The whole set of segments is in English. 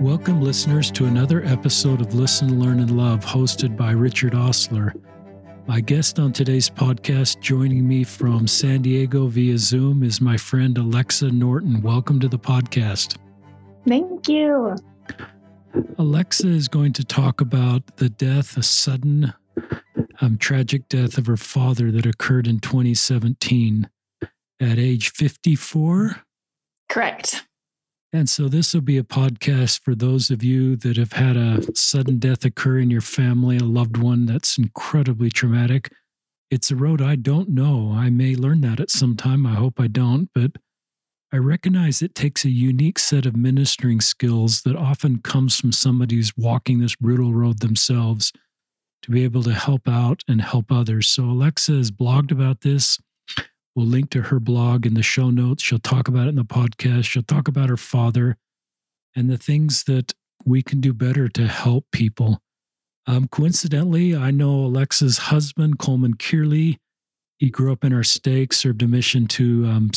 Welcome, listeners, to another episode of Listen, Learn, and Love, hosted by Richard Ostler. My guest on today's podcast, joining me from San Diego via Zoom, is my friend Alexa Norton. Welcome to the podcast. Thank you. Alexa is going to talk about the death, a sudden, um, tragic death of her father that occurred in 2017 at age 54. Correct. And so, this will be a podcast for those of you that have had a sudden death occur in your family, a loved one that's incredibly traumatic. It's a road I don't know. I may learn that at some time. I hope I don't. But I recognize it takes a unique set of ministering skills that often comes from somebody who's walking this brutal road themselves to be able to help out and help others. So, Alexa has blogged about this. We'll link to her blog in the show notes. She'll talk about it in the podcast. She'll talk about her father and the things that we can do better to help people. Um, coincidentally, I know Alexa's husband, Coleman Kearley. He grew up in our stake, served a mission to um,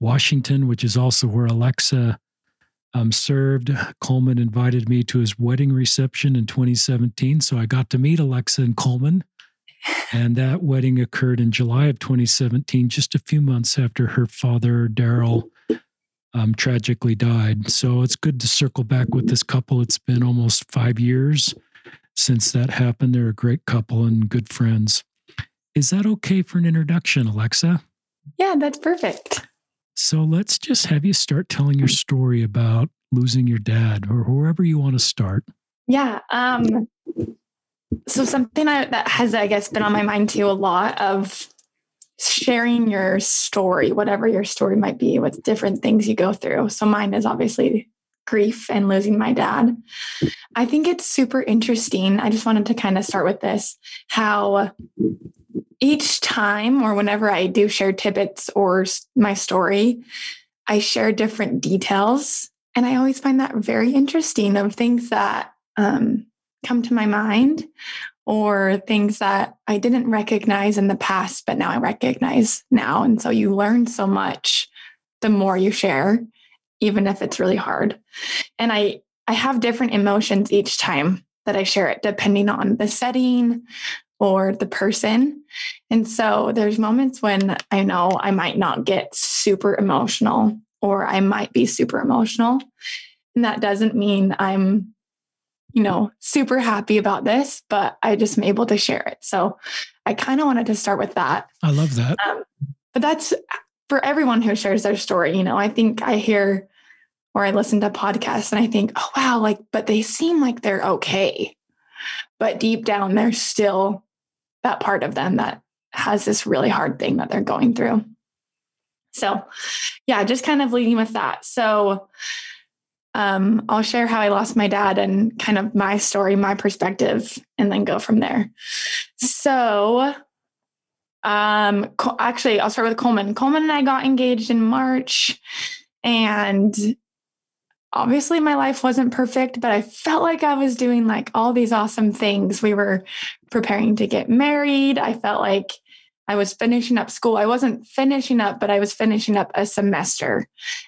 Washington, which is also where Alexa um, served. Coleman invited me to his wedding reception in 2017. So I got to meet Alexa and Coleman. And that wedding occurred in July of 2017, just a few months after her father, Daryl, um, tragically died. So it's good to circle back with this couple. It's been almost five years since that happened. They're a great couple and good friends. Is that okay for an introduction, Alexa? Yeah, that's perfect. So let's just have you start telling your story about losing your dad or wherever you want to start. Yeah. Um, so something I, that has i guess been on my mind too a lot of sharing your story whatever your story might be with different things you go through. So mine is obviously grief and losing my dad. I think it's super interesting. I just wanted to kind of start with this how each time or whenever i do share tidbits or my story i share different details. And i always find that very interesting of things that um, come to my mind or things that I didn't recognize in the past, but now I recognize now. And so you learn so much the more you share, even if it's really hard. And I, I have different emotions each time that I share it, depending on the setting or the person. And so there's moments when I know I might not get super emotional or I might be super emotional. And that doesn't mean I'm you know, super happy about this, but I just am able to share it. So I kind of wanted to start with that. I love that. Um, but that's for everyone who shares their story. You know, I think I hear or I listen to podcasts and I think, oh, wow, like, but they seem like they're okay. But deep down, there's still that part of them that has this really hard thing that they're going through. So, yeah, just kind of leading with that. So, um, I'll share how I lost my dad and kind of my story, my perspective, and then go from there. So, um, actually, I'll start with Coleman. Coleman and I got engaged in March, and obviously my life wasn't perfect, but I felt like I was doing like all these awesome things. We were preparing to get married. I felt like I was finishing up school. I wasn't finishing up, but I was finishing up a semester.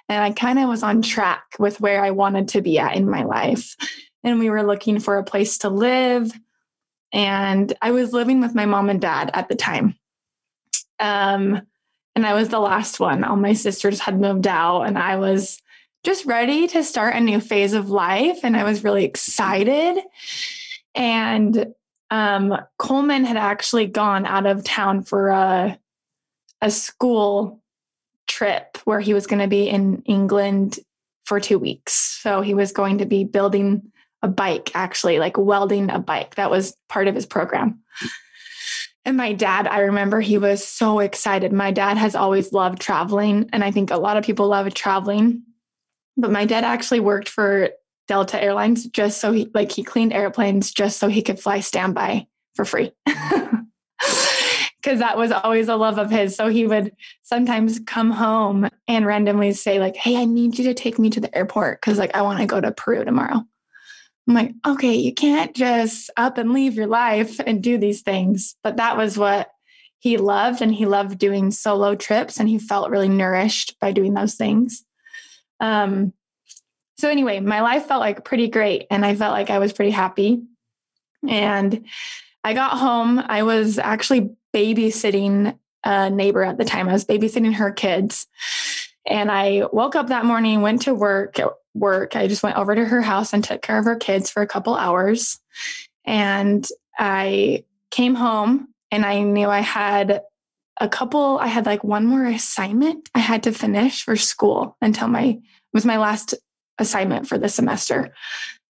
And I kind of was on track with where I wanted to be at in my life. And we were looking for a place to live. And I was living with my mom and dad at the time. Um, and I was the last one. All my sisters had moved out, and I was just ready to start a new phase of life. And I was really excited. And um, Coleman had actually gone out of town for a a school trip where he was going to be in England for two weeks. So he was going to be building a bike, actually, like welding a bike. That was part of his program. And my dad, I remember he was so excited. My dad has always loved traveling, and I think a lot of people love traveling. But my dad actually worked for Delta Airlines just so he like he cleaned airplanes just so he could fly standby for free. Cuz that was always a love of his. So he would sometimes come home and randomly say like, "Hey, I need you to take me to the airport cuz like I want to go to Peru tomorrow." I'm like, "Okay, you can't just up and leave your life and do these things." But that was what he loved and he loved doing solo trips and he felt really nourished by doing those things. Um, So, anyway, my life felt like pretty great and I felt like I was pretty happy. And I got home. I was actually babysitting a neighbor at the time. I was babysitting her kids. And I woke up that morning, went to work. Work. I just went over to her house and took care of her kids for a couple hours. And I came home and I knew I had a couple, I had like one more assignment I had to finish for school until my, was my last assignment for the semester.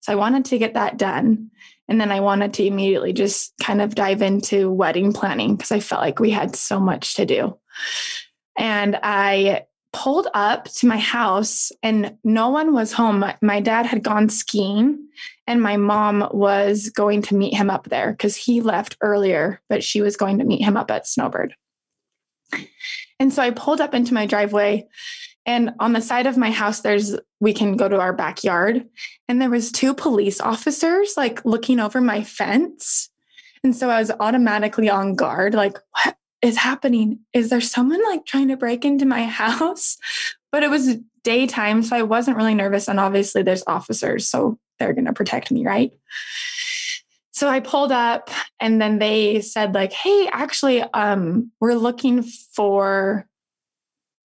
So I wanted to get that done. And then I wanted to immediately just kind of dive into wedding planning because I felt like we had so much to do. And I pulled up to my house and no one was home. My dad had gone skiing and my mom was going to meet him up there because he left earlier, but she was going to meet him up at Snowbird. And so I pulled up into my driveway and on the side of my house there's we can go to our backyard and there was two police officers like looking over my fence. And so I was automatically on guard like what is happening? Is there someone like trying to break into my house? But it was daytime, so I wasn't really nervous. And obviously, there's officers, so they're to protect me, right? So I pulled up, and then they said, like, hey, actually, um, we're looking for.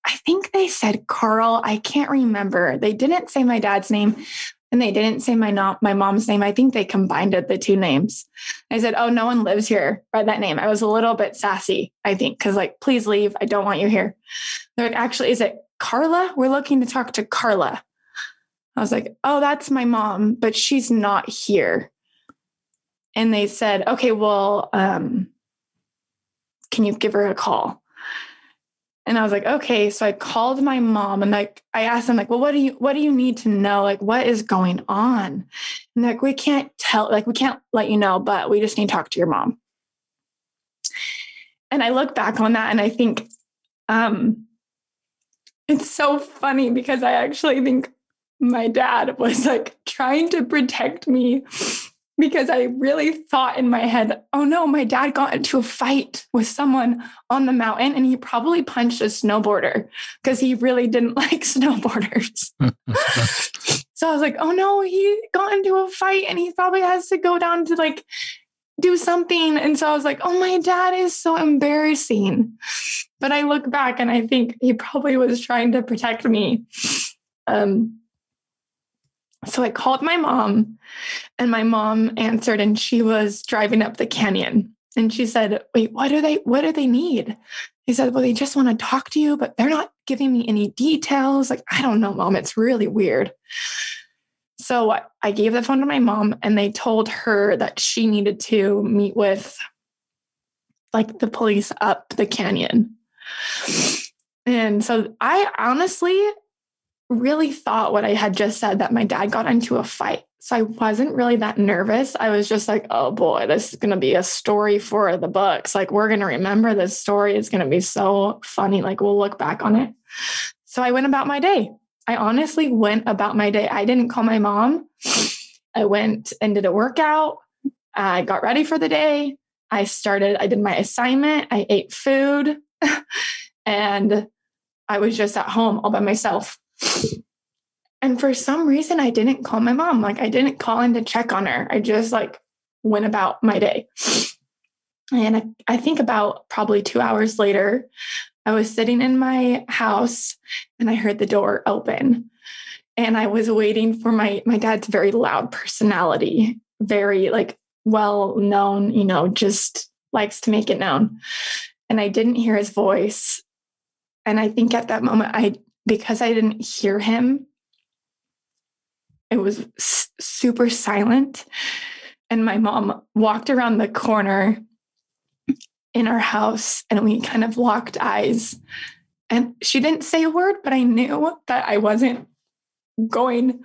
I think they said Carl. I can't remember. They didn't say my dad's name, and they didn't say my not my mom's name. I think they combined it, the two names. I said, "Oh, no one lives here by that name." I was a little bit sassy, I think, because like, please leave. I don't want you here. They're like, actually, is it Carla? We're looking to talk to Carla. I was like, "Oh, that's my mom, but she's not here." And they said, "Okay, well, um, can you give her a call?" And I was like, okay. So I called my mom and like I asked them, like, well, what do you what do you need to know? Like, what is going on? And like, we can't tell, like, we can't let you know, but we just need to talk to your mom. And I look back on that and I think um it's so funny because I actually think my dad was like trying to protect me because I really thought in my head, oh no, my dad got into a fight with someone on the mountain and he probably punched a snowboarder because he really didn't like snowboarders. so I was like, oh no, he got into a fight and he probably has to go down to like do something. And so I was like, oh, my dad is so embarrassing. But I look back and I think he probably was trying to protect me. Um, so I called my mom, and my mom answered, and she was driving up the canyon. And she said, Wait, what do they what do they need? He said, Well, they just want to talk to you, but they're not giving me any details. Like, I don't know, mom. It's really weird. So I gave the phone to my mom, and they told her that she needed to meet with like the police up the canyon. And so I honestly really thought what I had just said that my dad got into a fight. So I wasn't really that nervous. I was just like, oh boy, this is going to be a story for the books. Like, we're going to remember this story. It's going to be so funny. Like, we'll look back on it. So I went about my day. I honestly went about my day. I didn't call my mom. I went and did a workout. I got ready for the day. I started, I did my assignment. I ate food and I was just at home all by myself. And for some reason, I didn't call my mom. Like, I didn't call in to check on her. I just like went about my day. And I, I think about probably two hours later, I was sitting in my house and I heard the door open. And I was waiting for my my dad's very loud personality, very like well known, you know, just likes to make it known. And I didn't hear his voice. And I think at that moment I because I didn't hear him, it was s- super silent. And my mom walked around the corner in our house and we kind of locked eyes. And she didn't say a word, but I knew that I wasn't going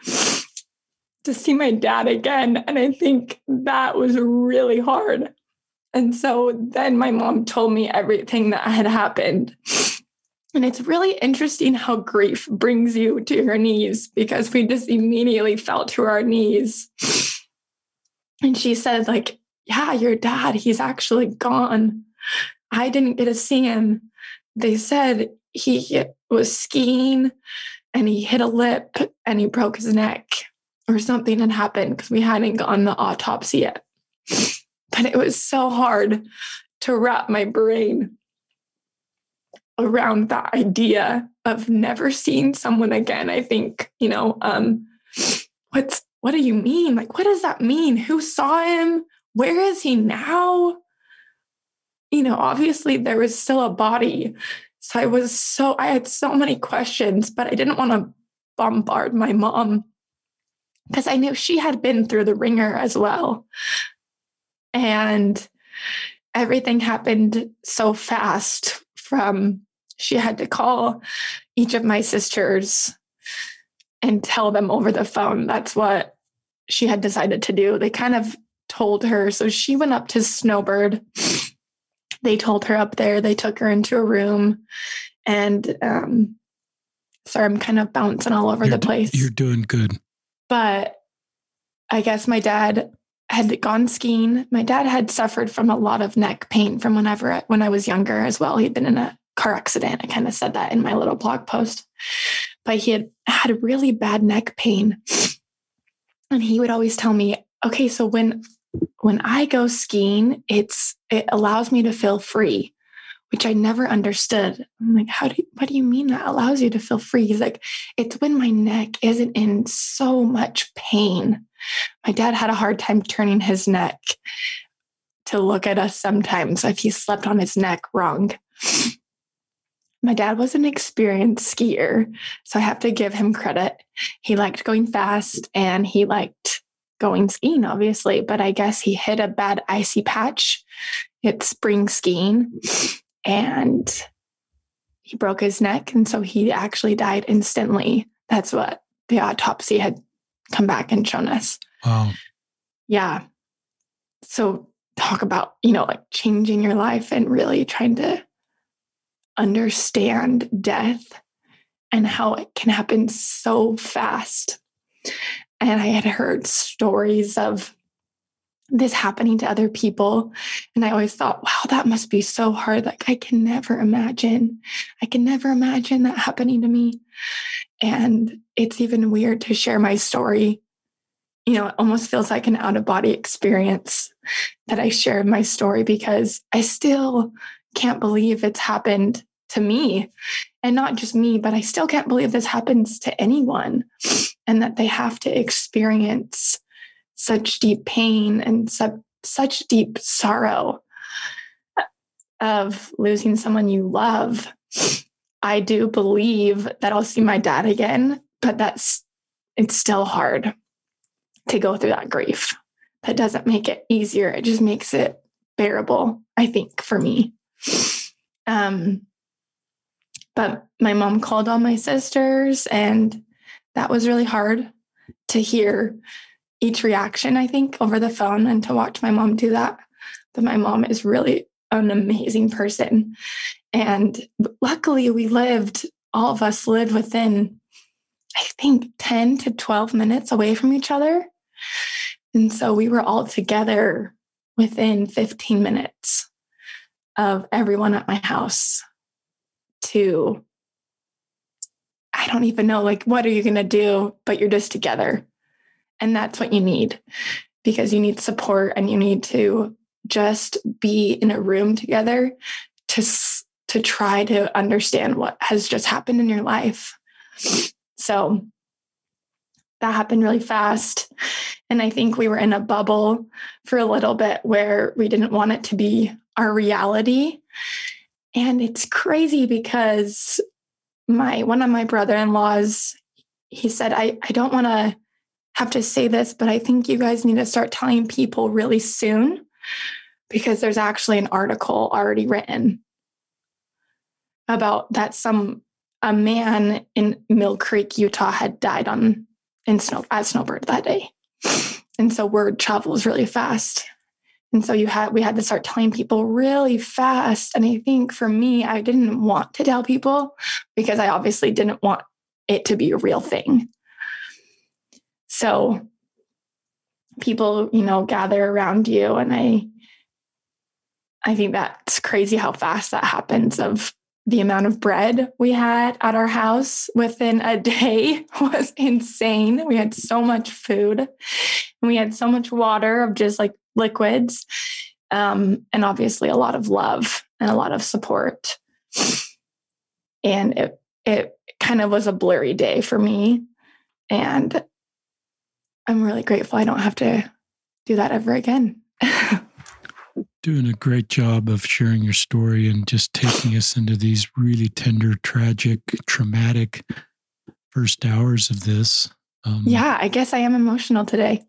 to see my dad again. And I think that was really hard. And so then my mom told me everything that had happened. And it's really interesting how grief brings you to your knees because we just immediately fell to our knees. And she said, like, yeah, your dad, he's actually gone. I didn't get to see him. They said he was skiing and he hit a lip and he broke his neck or something had happened because we hadn't gotten the autopsy yet. But it was so hard to wrap my brain around that idea of never seeing someone again. I think, you know, um, what's what do you mean? Like, what does that mean? Who saw him? Where is he now? You know, obviously there was still a body. So I was so, I had so many questions, but I didn't want to bombard my mom because I knew she had been through the wringer as well. And everything happened so fast from she had to call each of my sisters and tell them over the phone. That's what she had decided to do. They kind of told her. So she went up to Snowbird. They told her up there, they took her into a room. And um, sorry, I'm kind of bouncing all over you're the place. you're doing good. But I guess my dad had gone skiing. My dad had suffered from a lot of neck pain from whenever when I was younger as well. He'd been in a car accident. I kind of said that in my little blog post. But he had had really bad neck pain. And he would always tell me, okay, so when when I go skiing, it's it allows me to feel free, which I never understood. I'm like, how do you, what do you mean that allows you to feel free? He's like, it's when my neck isn't in so much pain. My dad had a hard time turning his neck to look at us sometimes if he slept on his neck wrong. My dad was an experienced skier, so I have to give him credit. He liked going fast and he liked going skiing, obviously, but I guess he hit a bad icy patch. It's spring skiing and he broke his neck. And so he actually died instantly. That's what the autopsy had come back and shown us. Wow. Yeah. So talk about, you know, like changing your life and really trying to understand death and how it can happen so fast. And I had heard stories of this happening to other people. And I always thought, wow, that must be so hard. Like, I can never imagine. I can never imagine that happening to me. And it's even weird to share my story. You know, it almost feels like an out of body experience that I shared my story because I still can't believe it's happened to me and not just me, but I still can't believe this happens to anyone and that they have to experience such deep pain and su- such deep sorrow of losing someone you love. I do believe that I'll see my dad again, but that's it's still hard to go through that grief. That doesn't make it easier. It just makes it bearable, I think, for me. Um, but my mom called all my sisters, and that was really hard to hear each reaction, I think, over the phone and to watch my mom do that. But my mom is really an amazing person. And luckily, we lived, all of us lived within, I think, 10 to 12 minutes away from each other. And so we were all together within 15 minutes of everyone at my house to I don't even know like what are you going to do but you're just together. And that's what you need because you need support and you need to just be in a room together to to try to understand what has just happened in your life. So that happened really fast. And I think we were in a bubble for a little bit where we didn't want it to be our reality. And it's crazy because my one of my brother-in-laws, he said, I, I don't want to have to say this, but I think you guys need to start telling people really soon because there's actually an article already written about that some a man in Millcreek, Utah had died on in snow at Snowbird that day. And so word travels really fast. And so you had we had to start telling people really fast. And I think for me, I didn't want to tell people because I obviously didn't want it to be a real thing. So people, you know, gather around you and I I think that's crazy how fast that happens of the amount of bread we had at our house within a day was insane. We had so much food and we had so much water of just like liquids. Um, and obviously a lot of love and a lot of support. And it it kind of was a blurry day for me. And I'm really grateful I don't have to do that ever again. Doing a great job of sharing your story and just taking us into these really tender, tragic, traumatic first hours of this. Um, yeah, I guess I am emotional today.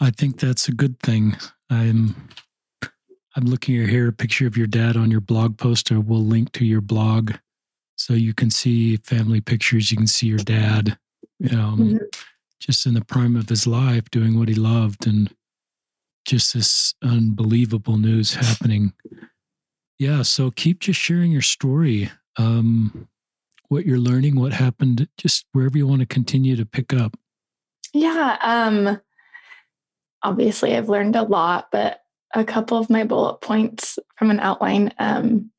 I think that's a good thing. I'm I'm looking here a picture of your dad on your blog post. I will link to your blog so you can see family pictures. You can see your dad, um, mm-hmm. just in the prime of his life, doing what he loved, and just this unbelievable news happening. Yeah, so keep just sharing your story, um, what you're learning, what happened, just wherever you want to continue to pick up. Yeah, um, obviously I've learned a lot, but a couple of my bullet points from an outline. Um,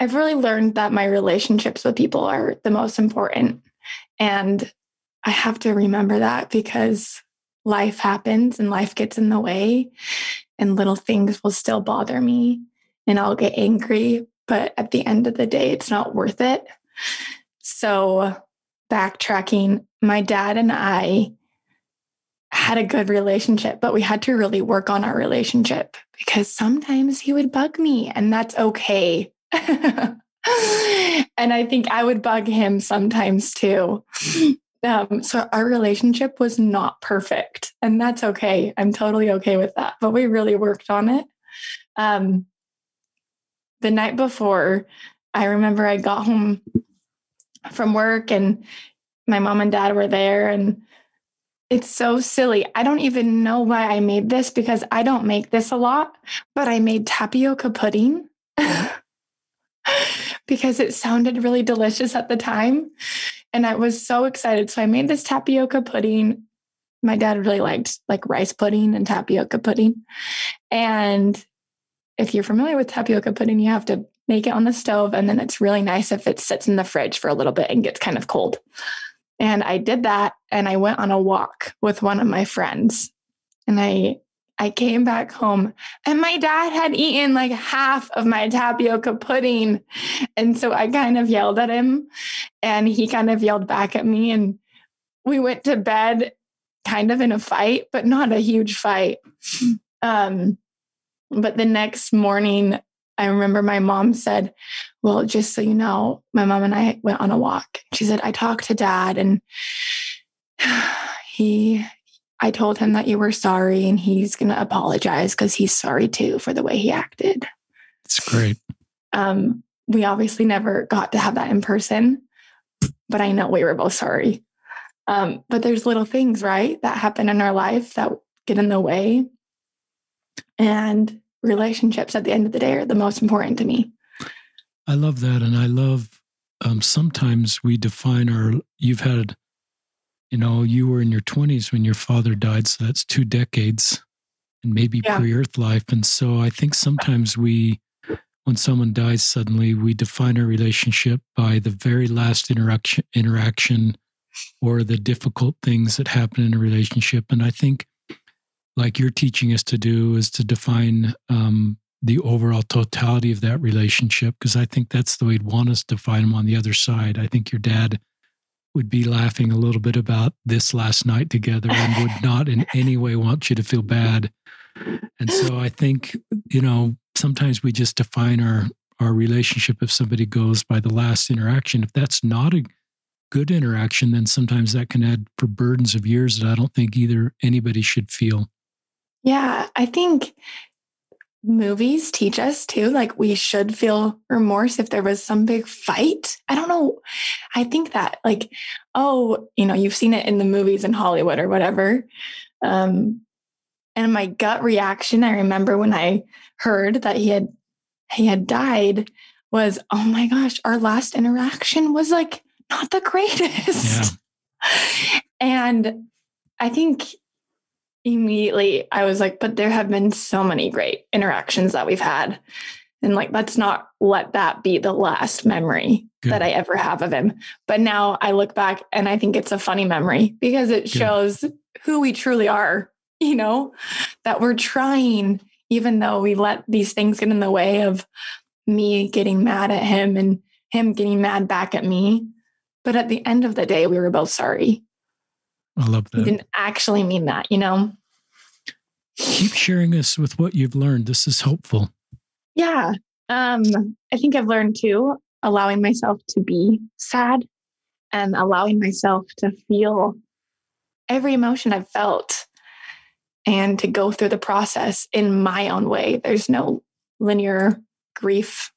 I've really learned that my relationships with people are the most important. And I have to remember that because life happens and life gets in the way, and little things will still bother me and I'll get angry. But at the end of the day, it's not worth it. So, backtracking, my dad and I had a good relationship, but we had to really work on our relationship because sometimes he would bug me, and that's okay. and I think I would bug him sometimes too. Um, so our relationship was not perfect, and that's okay. I'm totally okay with that. But we really worked on it. Um, the night before, I remember I got home from work and my mom and dad were there, and it's so silly. I don't even know why I made this because I don't make this a lot, but I made tapioca pudding. because it sounded really delicious at the time. And I was so excited. So I made this tapioca pudding. My dad really liked like rice pudding and tapioca pudding. And if you're familiar with tapioca pudding, you have to make it on the stove. And then it's really nice if it sits in the fridge for a little bit and gets kind of cold. And I did that and I went on a walk with one of my friends. And I I came back home and my dad had eaten like half of my tapioca pudding. And so I kind of yelled at him and he kind of yelled back at me. And we went to bed kind of in a fight, but not a huge fight. Um, but the next morning, I remember my mom said, Well, just so you know, my mom and I went on a walk. She said, I talked to dad and he I told him that you were sorry and he's going to apologize because he's sorry too for the way he acted. It's great. Um, we obviously never got to have that in person, but I know we were both sorry. Um, but there's little things, right, that happen in our life that get in the way. And relationships at the end of the day are the most important to me. I love that. And I love um, sometimes we define our, you've had you know, you were in your 20s when your father died. So that's two decades and maybe yeah. pre earth life. And so I think sometimes we, when someone dies suddenly, we define our relationship by the very last interaction, interaction or the difficult things that happen in a relationship. And I think, like you're teaching us to do, is to define um, the overall totality of that relationship, because I think that's the way you'd want us to define them on the other side. I think your dad would be laughing a little bit about this last night together and would not in any way want you to feel bad. And so I think, you know, sometimes we just define our our relationship if somebody goes by the last interaction. If that's not a good interaction, then sometimes that can add for burdens of years that I don't think either anybody should feel. Yeah, I think movies teach us too like we should feel remorse if there was some big fight i don't know i think that like oh you know you've seen it in the movies in hollywood or whatever um and my gut reaction i remember when i heard that he had he had died was oh my gosh our last interaction was like not the greatest yeah. and i think immediately I was like, but there have been so many great interactions that we've had. And like, let's not let that be the last memory Good. that I ever have of him. But now I look back and I think it's a funny memory because it Good. shows who we truly are, you know, that we're trying, even though we let these things get in the way of me getting mad at him and him getting mad back at me. But at the end of the day, we were both sorry. I love that. He didn't actually mean that, you know? Keep sharing us with what you've learned. This is hopeful. Yeah. Um, I think I've learned too, allowing myself to be sad and allowing myself to feel every emotion I've felt and to go through the process in my own way. There's no linear grief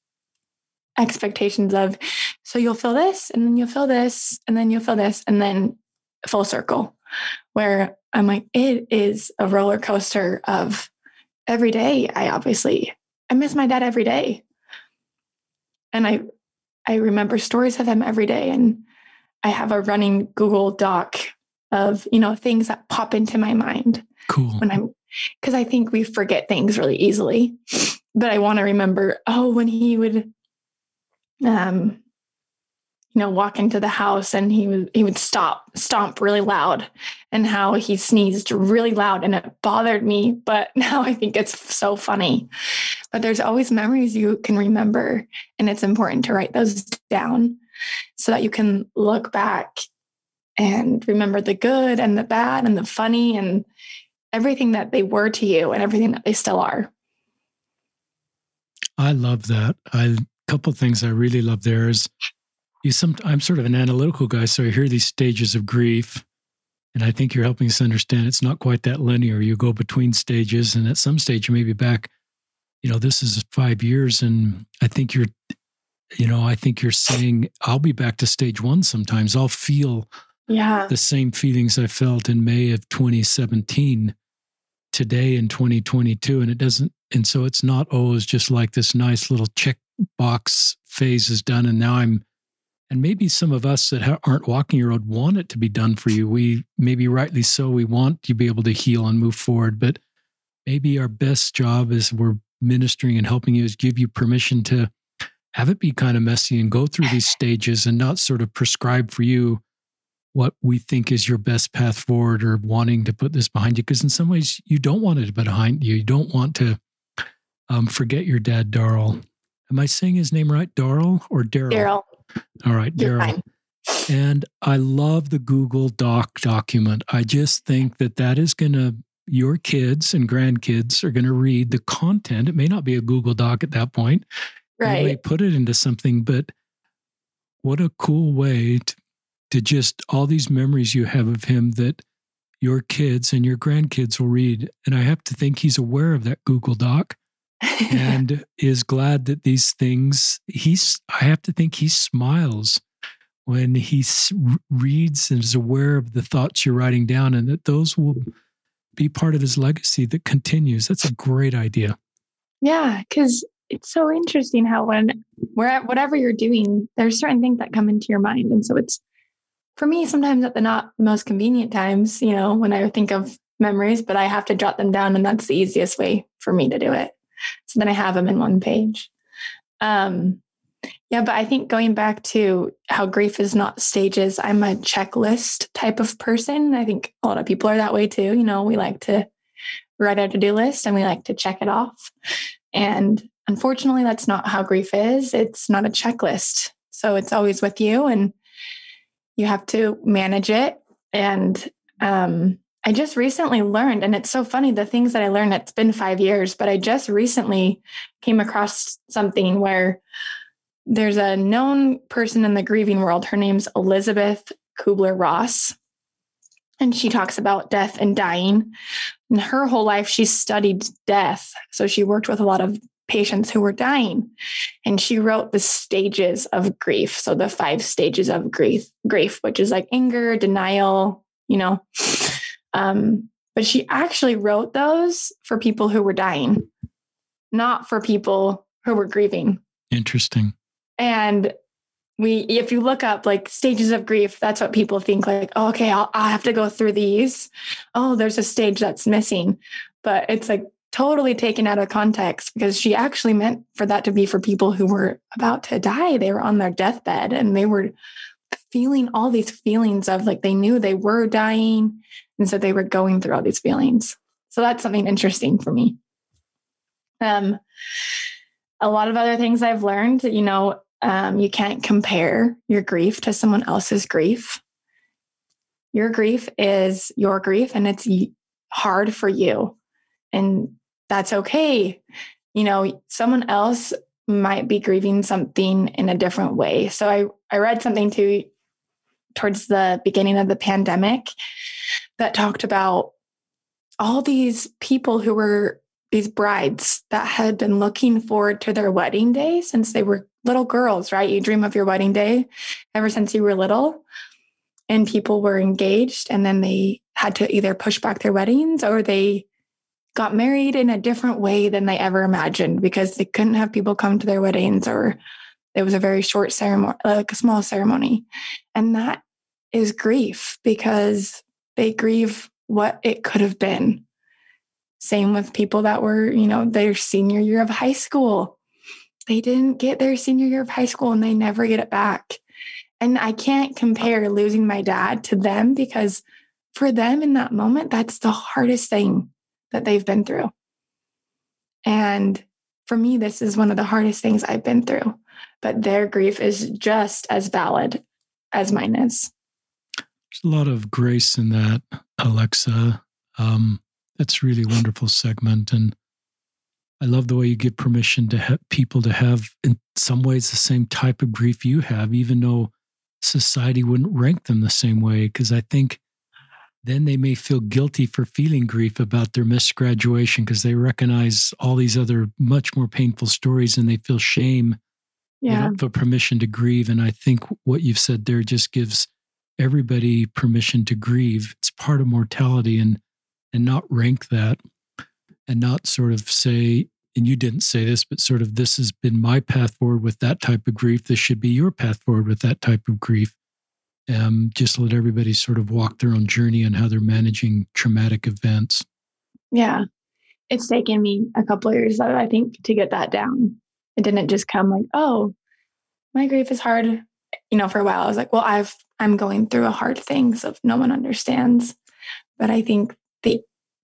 expectations of, so you'll feel this, and then you'll feel this, and then you'll feel this, and then full circle, where I'm like, it is a roller coaster of every day. I obviously I miss my dad every day. And I I remember stories of him every day and I have a running Google Doc of, you know, things that pop into my mind. Cool. When I'm because I think we forget things really easily. But I want to remember, oh, when he would um you know, walk into the house and he would he would stop, stomp really loud, and how he sneezed really loud, and it bothered me. But now I think it's so funny. But there's always memories you can remember, and it's important to write those down so that you can look back and remember the good and the bad and the funny and everything that they were to you and everything that they still are. I love that. I a couple things I really love there is you some I'm sort of an analytical guy, so I hear these stages of grief. And I think you're helping us understand it's not quite that linear. You go between stages, and at some stage you may be back. You know, this is five years, and I think you're, you know, I think you're saying I'll be back to stage one sometimes. I'll feel yeah. the same feelings I felt in May of 2017 today in 2022. And it doesn't, and so it's not, it's just like this nice little check box phase is done. And now I'm and maybe some of us that aren't walking your road want it to be done for you. We maybe rightly so. We want you to be able to heal and move forward, but maybe our best job as we're ministering and helping you is give you permission to have it be kind of messy and go through these stages and not sort of prescribe for you what we think is your best path forward or wanting to put this behind you. Because in some ways, you don't want it behind you. You don't want to um, forget your dad, Darrell. Am I saying his name right? Darrell or Daryl? Daryl. All right, Daryl. And I love the Google Doc document. I just think that that is going to, your kids and grandkids are going to read the content. It may not be a Google Doc at that point. Right. May put it into something, but what a cool way to, to just all these memories you have of him that your kids and your grandkids will read. And I have to think he's aware of that Google Doc and is glad that these things he's i have to think he smiles when he reads and is aware of the thoughts you're writing down and that those will be part of his legacy that continues. That's a great idea. Yeah because it's so interesting how when where whatever you're doing there's certain things that come into your mind. And so it's for me sometimes at the not the most convenient times you know when i think of memories but i have to jot them down and that's the easiest way for me to do it so then I have them in one page. Um, yeah, but I think going back to how grief is not stages, I'm a checklist type of person. I think a lot of people are that way too. You know, we like to write a to do list and we like to check it off. And unfortunately, that's not how grief is. It's not a checklist. So it's always with you and you have to manage it. And um, I just recently learned, and it's so funny the things that I learned, it's been five years, but I just recently came across something where there's a known person in the grieving world. Her name's Elizabeth Kubler Ross. And she talks about death and dying. And her whole life, she studied death. So she worked with a lot of patients who were dying. And she wrote the stages of grief. So the five stages of grief, grief, which is like anger, denial, you know. Um, but she actually wrote those for people who were dying, not for people who were grieving. Interesting. And we, if you look up like stages of grief, that's what people think like, oh, okay, I'll, I'll have to go through these. Oh, there's a stage that's missing. But it's like totally taken out of context because she actually meant for that to be for people who were about to die. They were on their deathbed and they were feeling all these feelings of like they knew they were dying. And so they were going through all these feelings. So that's something interesting for me. Um, a lot of other things I've learned, you know, um, you can't compare your grief to someone else's grief. Your grief is your grief and it's hard for you. And that's okay. You know, someone else might be grieving something in a different way. So I, I read something too towards the beginning of the pandemic that talked about all these people who were these brides that had been looking forward to their wedding day since they were little girls, right? You dream of your wedding day ever since you were little. And people were engaged and then they had to either push back their weddings or they got married in a different way than they ever imagined because they couldn't have people come to their weddings or it was a very short ceremony, like a small ceremony. And that is grief because they grieve what it could have been. Same with people that were, you know, their senior year of high school. They didn't get their senior year of high school and they never get it back. And I can't compare losing my dad to them because for them in that moment, that's the hardest thing that they've been through. And for me, this is one of the hardest things I've been through, but their grief is just as valid as mine is. There's a lot of grace in that, Alexa. Um, that's really wonderful segment. And I love the way you give permission to have people to have, in some ways, the same type of grief you have, even though society wouldn't rank them the same way. Because I think then they may feel guilty for feeling grief about their missed graduation because they recognize all these other much more painful stories and they feel shame. Yeah. They don't feel permission to grieve. And I think what you've said there just gives everybody permission to grieve. It's part of mortality and and not rank that and not sort of say, and you didn't say this, but sort of this has been my path forward with that type of grief. This should be your path forward with that type of grief um, just let everybody sort of walk their own journey on how they're managing traumatic events. Yeah. It's taken me a couple years, I think, to get that down. It didn't just come like, oh, my grief is hard. You know, for a while, I was like, well, I've I'm going through a hard thing, so no one understands. But I think the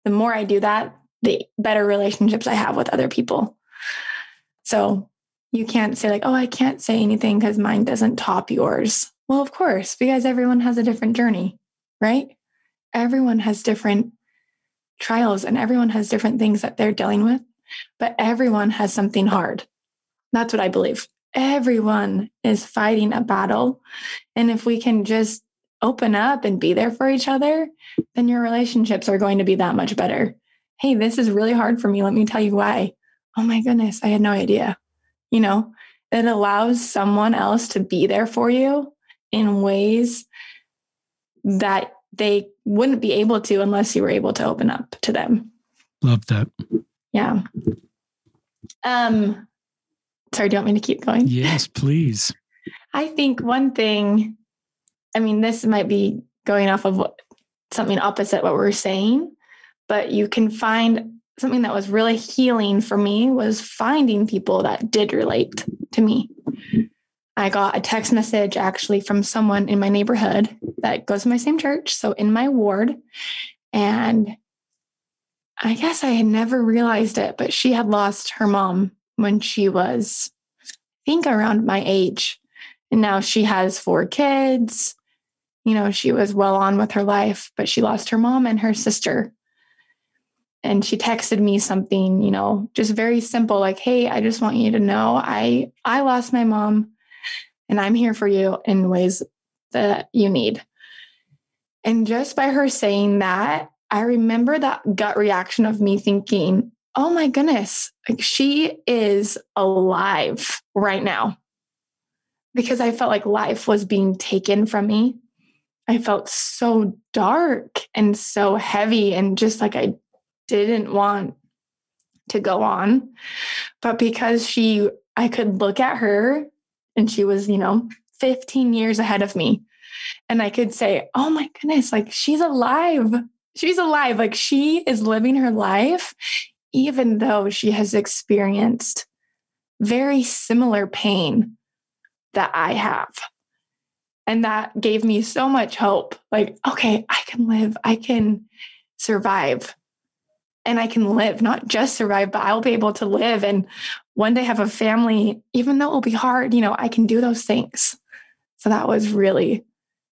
the more I do that, the better relationships I have with other people. So you can't say like, oh, I can't say anything because mine doesn't top yours. Well, of course, because everyone has a different journey, right? Everyone has different trials and everyone has different things that they're dealing with, but everyone has something hard. That's what I believe. Everyone is fighting a battle. And if we can just open up and be there for each other, then your relationships are going to be that much better. Hey, this is really hard for me. Let me tell you why. Oh my goodness, I had no idea. You know, it allows someone else to be there for you in ways that they wouldn't be able to unless you were able to open up to them. Love that. Yeah. Um sorry, do you want me to keep going? Yes, please. I think one thing, I mean, this might be going off of what, something opposite what we're saying, but you can find something that was really healing for me was finding people that did relate to me. I got a text message actually from someone in my neighborhood that goes to my same church, so in my ward. And I guess I had never realized it, but she had lost her mom when she was, I think, around my age. And now she has four kids. You know, she was well on with her life, but she lost her mom and her sister. And she texted me something, you know, just very simple like, "Hey, I just want you to know I I lost my mom and I'm here for you in ways that you need. And just by her saying that, I remember that gut reaction of me thinking, oh my goodness, like she is alive right now. Because I felt like life was being taken from me. I felt so dark and so heavy and just like I didn't want to go on. But because she, I could look at her and she was, you know, 15 years ahead of me. And I could say, oh my goodness, like she's alive. She's alive. Like she is living her life, even though she has experienced very similar pain that I have. And that gave me so much hope. Like, okay, I can live, I can survive, and I can live, not just survive, but I'll be able to live and one day have a family, even though it'll be hard, you know, I can do those things. So that was really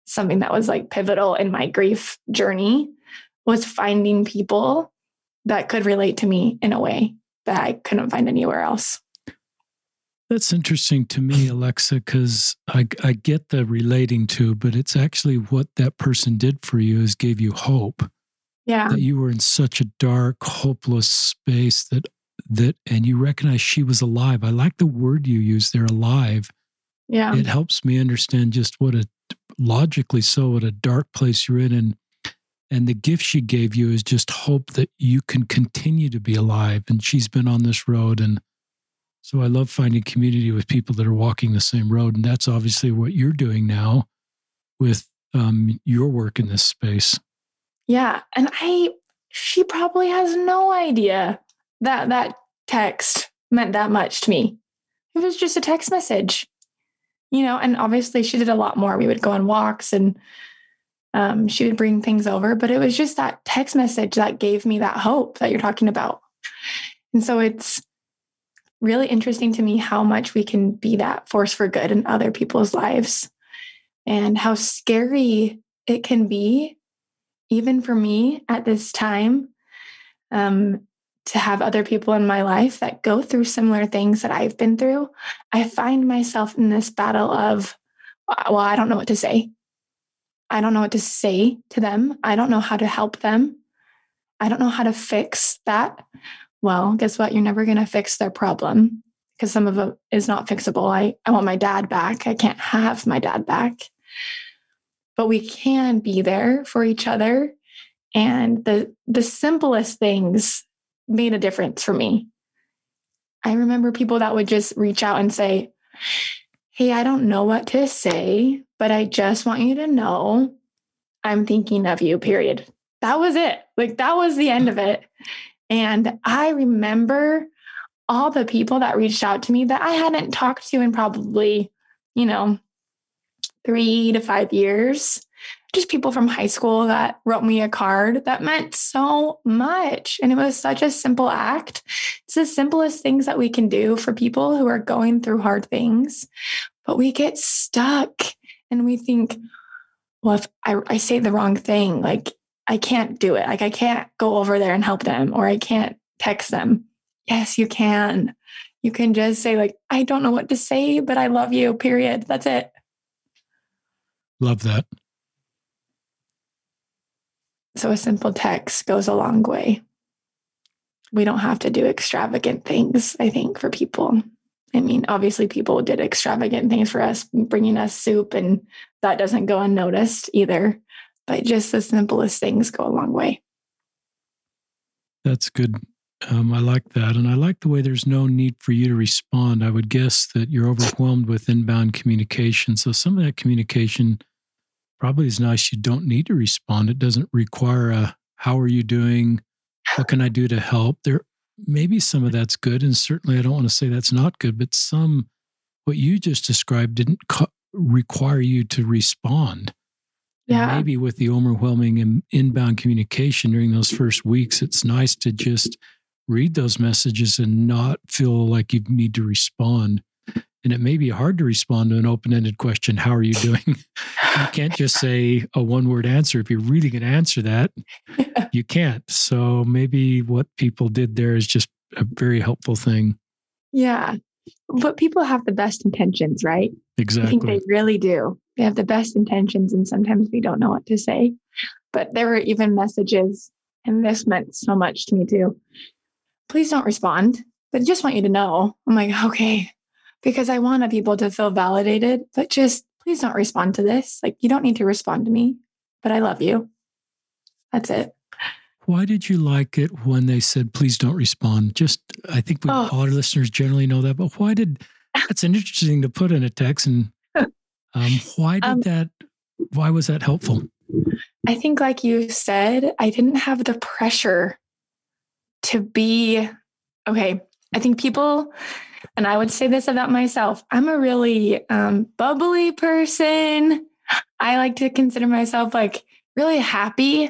something that was like pivotal in my grief journey was finding people that could relate to me in a way that I couldn't find anywhere else. That's interesting to me, Alexa, because I, I get the relating to, but it's actually what that person did for you is gave you hope. Yeah. That you were in such a dark, hopeless space that that and you recognize she was alive. I like the word you use there, alive. Yeah. It helps me understand just what a logically so what a dark place you're in and and the gift she gave you is just hope that you can continue to be alive and she's been on this road and so I love finding community with people that are walking the same road. And that's obviously what you're doing now with um, your work in this space. Yeah. And I, she probably has no idea that that text meant that much to me. It was just a text message, you know, and obviously she did a lot more. We would go on walks and um, she would bring things over, but it was just that text message that gave me that hope that you're talking about. And so it's, really interesting to me how much we can be that force for good in other people's lives and how scary it can be, even for me at this time, um, to have other people in my life that go through similar things that I've been through. I find myself in this battle of, well, I don't know what to say. I don't know what to say to them. I don't know how to help them. I don't know how to fix that well, guess what? You're never going to fix their problem because some of it is not fixable. I, I want my dad back. I can't have my dad back. But we can be there for each other. And the the simplest things made a difference for me. I remember people that would just reach out and say, Hey, I don't know what to say, but I just want you to know I'm thinking of you, period. That was it. Like that was the end of it. And I remember all the people that reached out to me that I hadn't talked to in probably, you know, three to five years. Just people from high school that wrote me a card that meant so much. And it was such a simple act. It's the simplest things that we can do for people who are going through hard things. But we get stuck and we think, well, if I, I say the wrong thing, like I can't do it. Like I can't go over there and help them or I can't text them. Yes, you can. You can just say like I don't know what to say, but I love you. Period. That's it. Love that. So a simple text goes a long way. We don't have to do extravagant things, I think, for people. I mean, obviously, people did extravagant things for us, bringing us soup, and that doesn't go unnoticed either but just the simplest things go a long way. That's good. Um, I like that. And I like the way there's no need for you to respond. I would guess that you're overwhelmed with inbound communication. So some of that communication probably is nice. You don't need to respond. It doesn't require a how are you doing? What can I do to help? There maybe some of that's good. And certainly I don't want to say that's not good, but some what you just described didn't co- require you to respond. Yeah. And maybe with the overwhelming inbound communication during those first weeks, it's nice to just read those messages and not feel like you need to respond. And it may be hard to respond to an open ended question How are you doing? you can't just say a one word answer. If you're really going to answer that, you can't. So maybe what people did there is just a very helpful thing. Yeah. But people have the best intentions, right? Exactly. I think they really do. They have the best intentions, and sometimes we don't know what to say. But there were even messages, and this meant so much to me too. Please don't respond, but I just want you to know. I'm like, okay, because I want people to feel validated, but just please don't respond to this. Like, you don't need to respond to me, but I love you. That's it. Why did you like it when they said, please don't respond? Just, I think we, oh. all our listeners generally know that, but why did, that's an interesting to put in a text. And um, why did um, that, why was that helpful? I think, like you said, I didn't have the pressure to be okay. I think people, and I would say this about myself, I'm a really um, bubbly person. I like to consider myself like really happy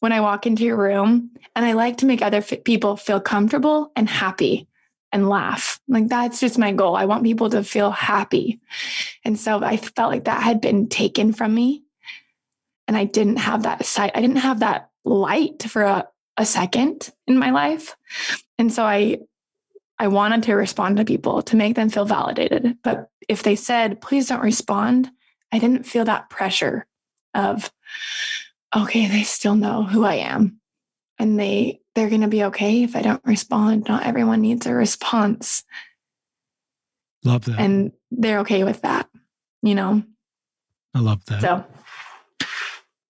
when I walk into your room. And I like to make other f- people feel comfortable and happy and laugh. Like that's just my goal. I want people to feel happy. And so I felt like that had been taken from me. And I didn't have that sight. I didn't have that light for a, a second in my life. And so I I wanted to respond to people to make them feel validated. But if they said, please don't respond, I didn't feel that pressure of, okay, they still know who I am. And they they're gonna be okay if I don't respond. Not everyone needs a response. Love that. And they're okay with that, you know. I love that. So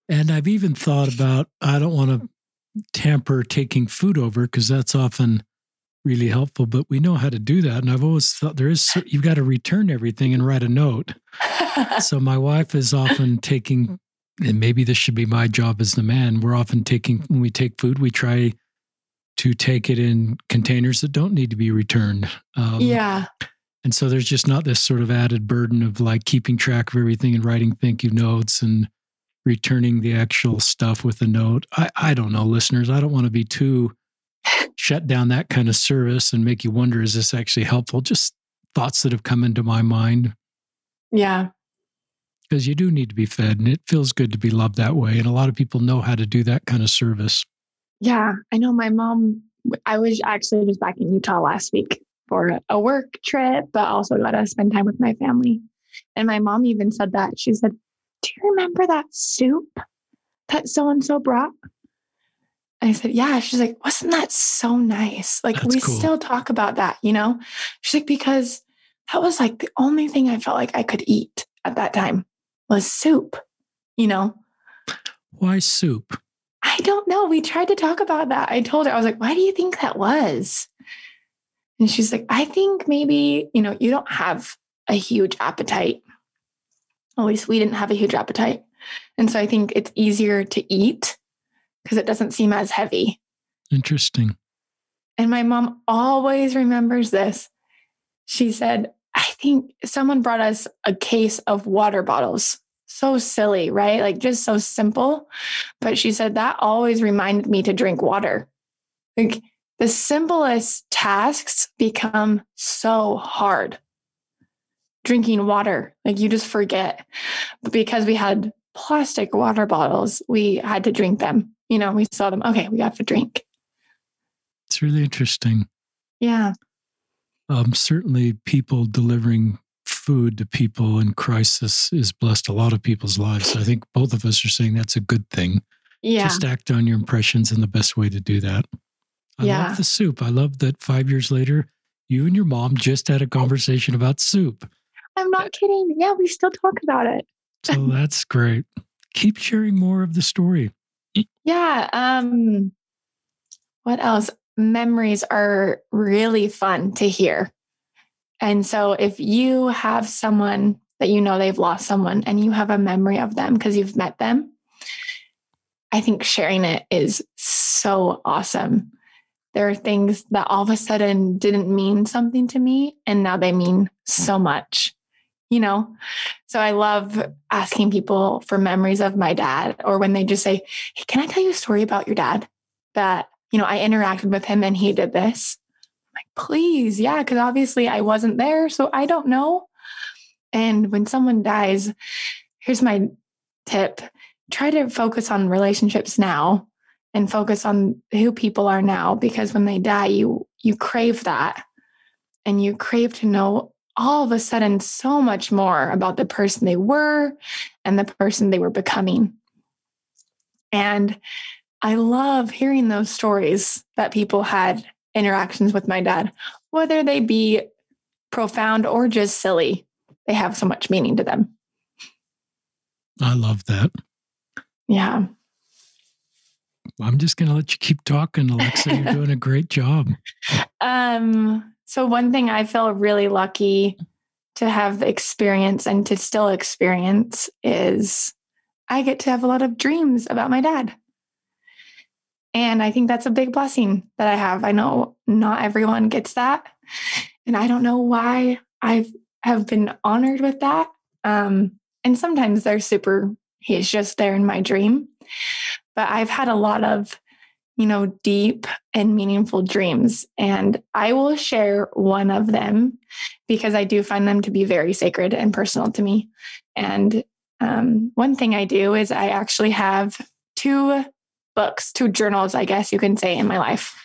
And I've even thought about I don't want to tamper taking food over because that's often really helpful, but we know how to do that. And I've always thought there is you've got to return everything and write a note. so my wife is often taking and maybe this should be my job as the man. We're often taking when we take food, we try to take it in containers that don't need to be returned. Um, yeah. And so there's just not this sort of added burden of like keeping track of everything and writing thank you notes and returning the actual stuff with a note. I, I don't know, listeners. I don't want to be too shut down that kind of service and make you wonder is this actually helpful? Just thoughts that have come into my mind. Yeah. Because you do need to be fed and it feels good to be loved that way. And a lot of people know how to do that kind of service. Yeah. I know my mom, I was actually just back in Utah last week for a work trip, but also got to spend time with my family. And my mom even said that. She said, Do you remember that soup that so and so brought? I said, Yeah. She's like, Wasn't that so nice? Like, That's we cool. still talk about that, you know? She's like, Because that was like the only thing I felt like I could eat at that time was soup, you know? Why soup? I don't know. We tried to talk about that. I told her, I was like, why do you think that was? And she's like, I think maybe, you know, you don't have a huge appetite. At least we didn't have a huge appetite. And so I think it's easier to eat because it doesn't seem as heavy. Interesting. And my mom always remembers this. She said, I think someone brought us a case of water bottles. So silly, right? Like just so simple. But she said that always reminded me to drink water. Like the simplest tasks become so hard. Drinking water, like you just forget. But because we had plastic water bottles, we had to drink them. You know, we saw them. Okay, we have to drink. It's really interesting. Yeah. Um, certainly, people delivering food to people in crisis is blessed a lot of people's lives. I think both of us are saying that's a good thing. Yeah. Just act on your impressions and the best way to do that. I Yeah. love the soup. I love that five years later, you and your mom just had a conversation about soup. I'm not kidding. Yeah, we still talk about it. So that's great. Keep sharing more of the story. Yeah. Um, what else? Memories are really fun to hear. And so if you have someone that you know they've lost someone and you have a memory of them because you've met them, I think sharing it is so awesome. There are things that all of a sudden didn't mean something to me and now they mean so much. You know, so I love asking people for memories of my dad, or when they just say, Hey, can I tell you a story about your dad that, you know, I interacted with him and he did this? I'm like, please, yeah, because obviously I wasn't there, so I don't know. And when someone dies, here's my tip try to focus on relationships now and focus on who people are now because when they die you you crave that and you crave to know all of a sudden so much more about the person they were and the person they were becoming and i love hearing those stories that people had interactions with my dad whether they be profound or just silly they have so much meaning to them I love that. yeah I'm just going to let you keep talking, Alexa. You're doing a great job. Um, so one thing I feel really lucky to have experienced and to still experience is I get to have a lot of dreams about my dad. And I think that's a big blessing that I have. I know not everyone gets that. And I don't know why I have been honored with that. Um, and sometimes they're super, he's just there in my dream. But I've had a lot of, you know, deep and meaningful dreams. And I will share one of them because I do find them to be very sacred and personal to me. And um, one thing I do is I actually have two books, two journals, I guess you can say, in my life.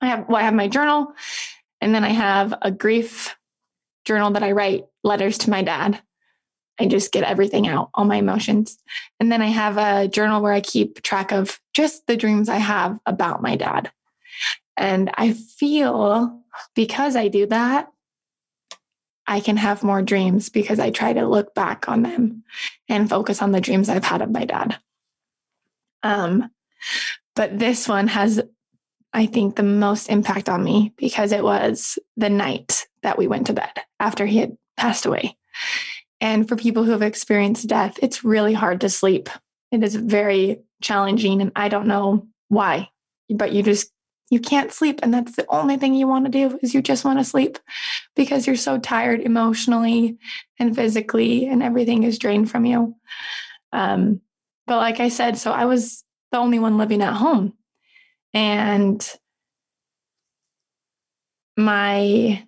I have well, I have my journal, and then I have a grief journal that I write letters to my dad. I just get everything out, all my emotions. And then I have a journal where I keep track of just the dreams I have about my dad. And I feel because I do that, I can have more dreams because I try to look back on them and focus on the dreams I've had of my dad. Um, but this one has, I think, the most impact on me because it was the night that we went to bed after he had passed away. And for people who have experienced death, it's really hard to sleep. It is very challenging. And I don't know why, but you just you can't sleep and that's the only thing you want to do is you just want to sleep because you're so tired emotionally and physically and everything is drained from you um, but like i said so i was the only one living at home and my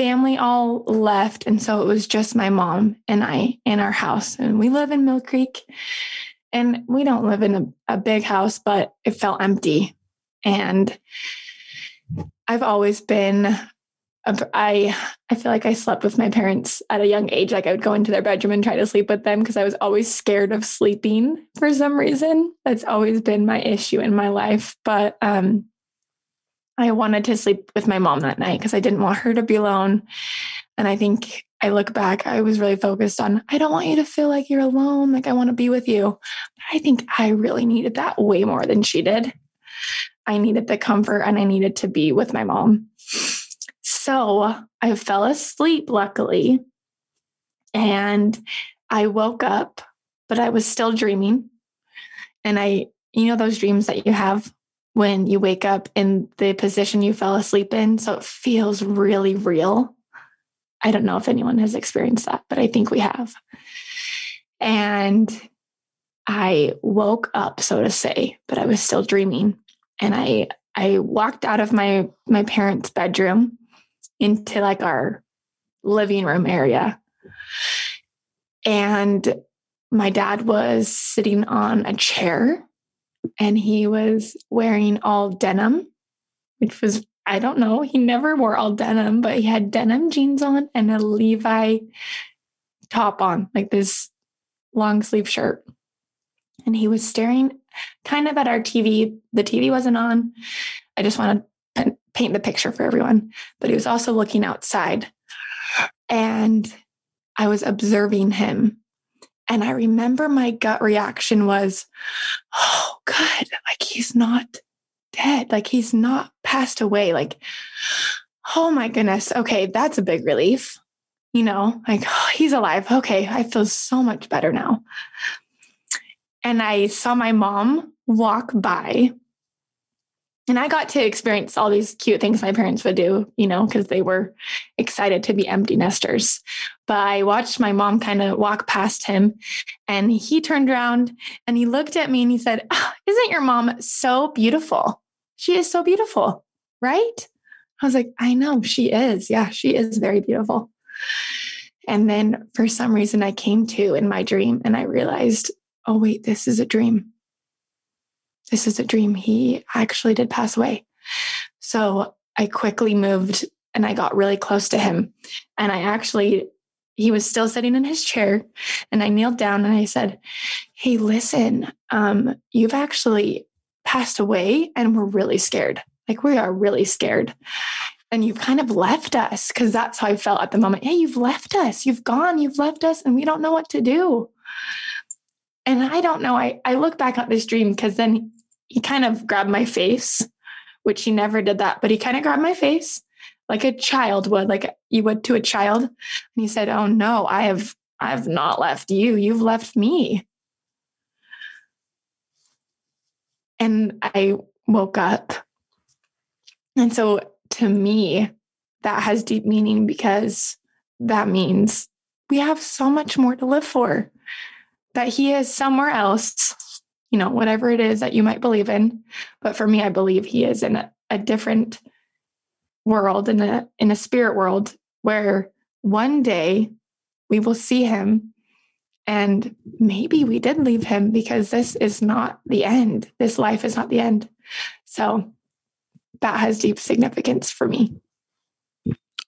family all left and so it was just my mom and i in our house and we live in Millcreek and we don't live in a, a big house but it felt empty and I've always been I I feel like I slept with my parents at a young age. Like I would go into their bedroom and try to sleep with them because I was always scared of sleeping for some reason. That's always been my issue in my life. But um, I wanted to sleep with my mom that night because I didn't want her to be alone. And I think I look back, I was really focused on I don't want you to feel like you're alone. Like I want to be with you. But I think I really needed that way more than she did. I needed the comfort and I needed to be with my mom. So I fell asleep, luckily. And I woke up, but I was still dreaming. And I, you know, those dreams that you have when you wake up in the position you fell asleep in. So it feels really real. I don't know if anyone has experienced that, but I think we have. And I woke up, so to say, but I was still dreaming and I I walked out of my my parents' bedroom into like our living room area. And my dad was sitting on a chair and he was wearing all denim, which was, I don't know, he never wore all denim, but he had denim jeans on and a Levi top on, like this long sleeve shirt. And he was staring kind of at our TV. The TV wasn't on. I just want to paint the picture for everyone, but he was also looking outside. And I was observing him. And I remember my gut reaction was, oh, good. Like he's not dead. Like he's not passed away. Like, oh my goodness. Okay, that's a big relief. You know, like, oh, he's alive. Okay, I feel so much better now and I saw my mom walk by. And I got to experience all these cute things my parents would do, you know, because they were excited to be empty nesters. But I watched my mom kind of walk past him and he turned around and he looked at me and he said, oh, Isn't your mom so beautiful? She is so beautiful, right? I was like, I know she is. Yeah, she is very beautiful. And then for some reason, I came to in my dream and I realized oh, wait, this is a dream. This is a dream. He actually did pass away. So I quickly moved and I got really close to him. And I actually, he was still sitting in his chair. And I kneeled down and I said, Hey, listen, um, you've actually passed away and we're really scared. Like we are really scared. And you've kind of left us because that's how I felt at the moment. Hey, you've left us. You've gone. You've left us and we don't know what to do. And I don't know. I, I look back at this dream because then he kind of grabbed my face, which he never did that, but he kind of grabbed my face like a child would, like you would to a child. And he said, Oh no, I have I have not left you. You've left me. And I woke up. And so to me, that has deep meaning because that means we have so much more to live for. That He is somewhere else, you know, whatever it is that you might believe in. But for me, I believe He is in a, a different world, in a in a spirit world where one day we will see Him and maybe we did leave him because this is not the end. This life is not the end. So that has deep significance for me.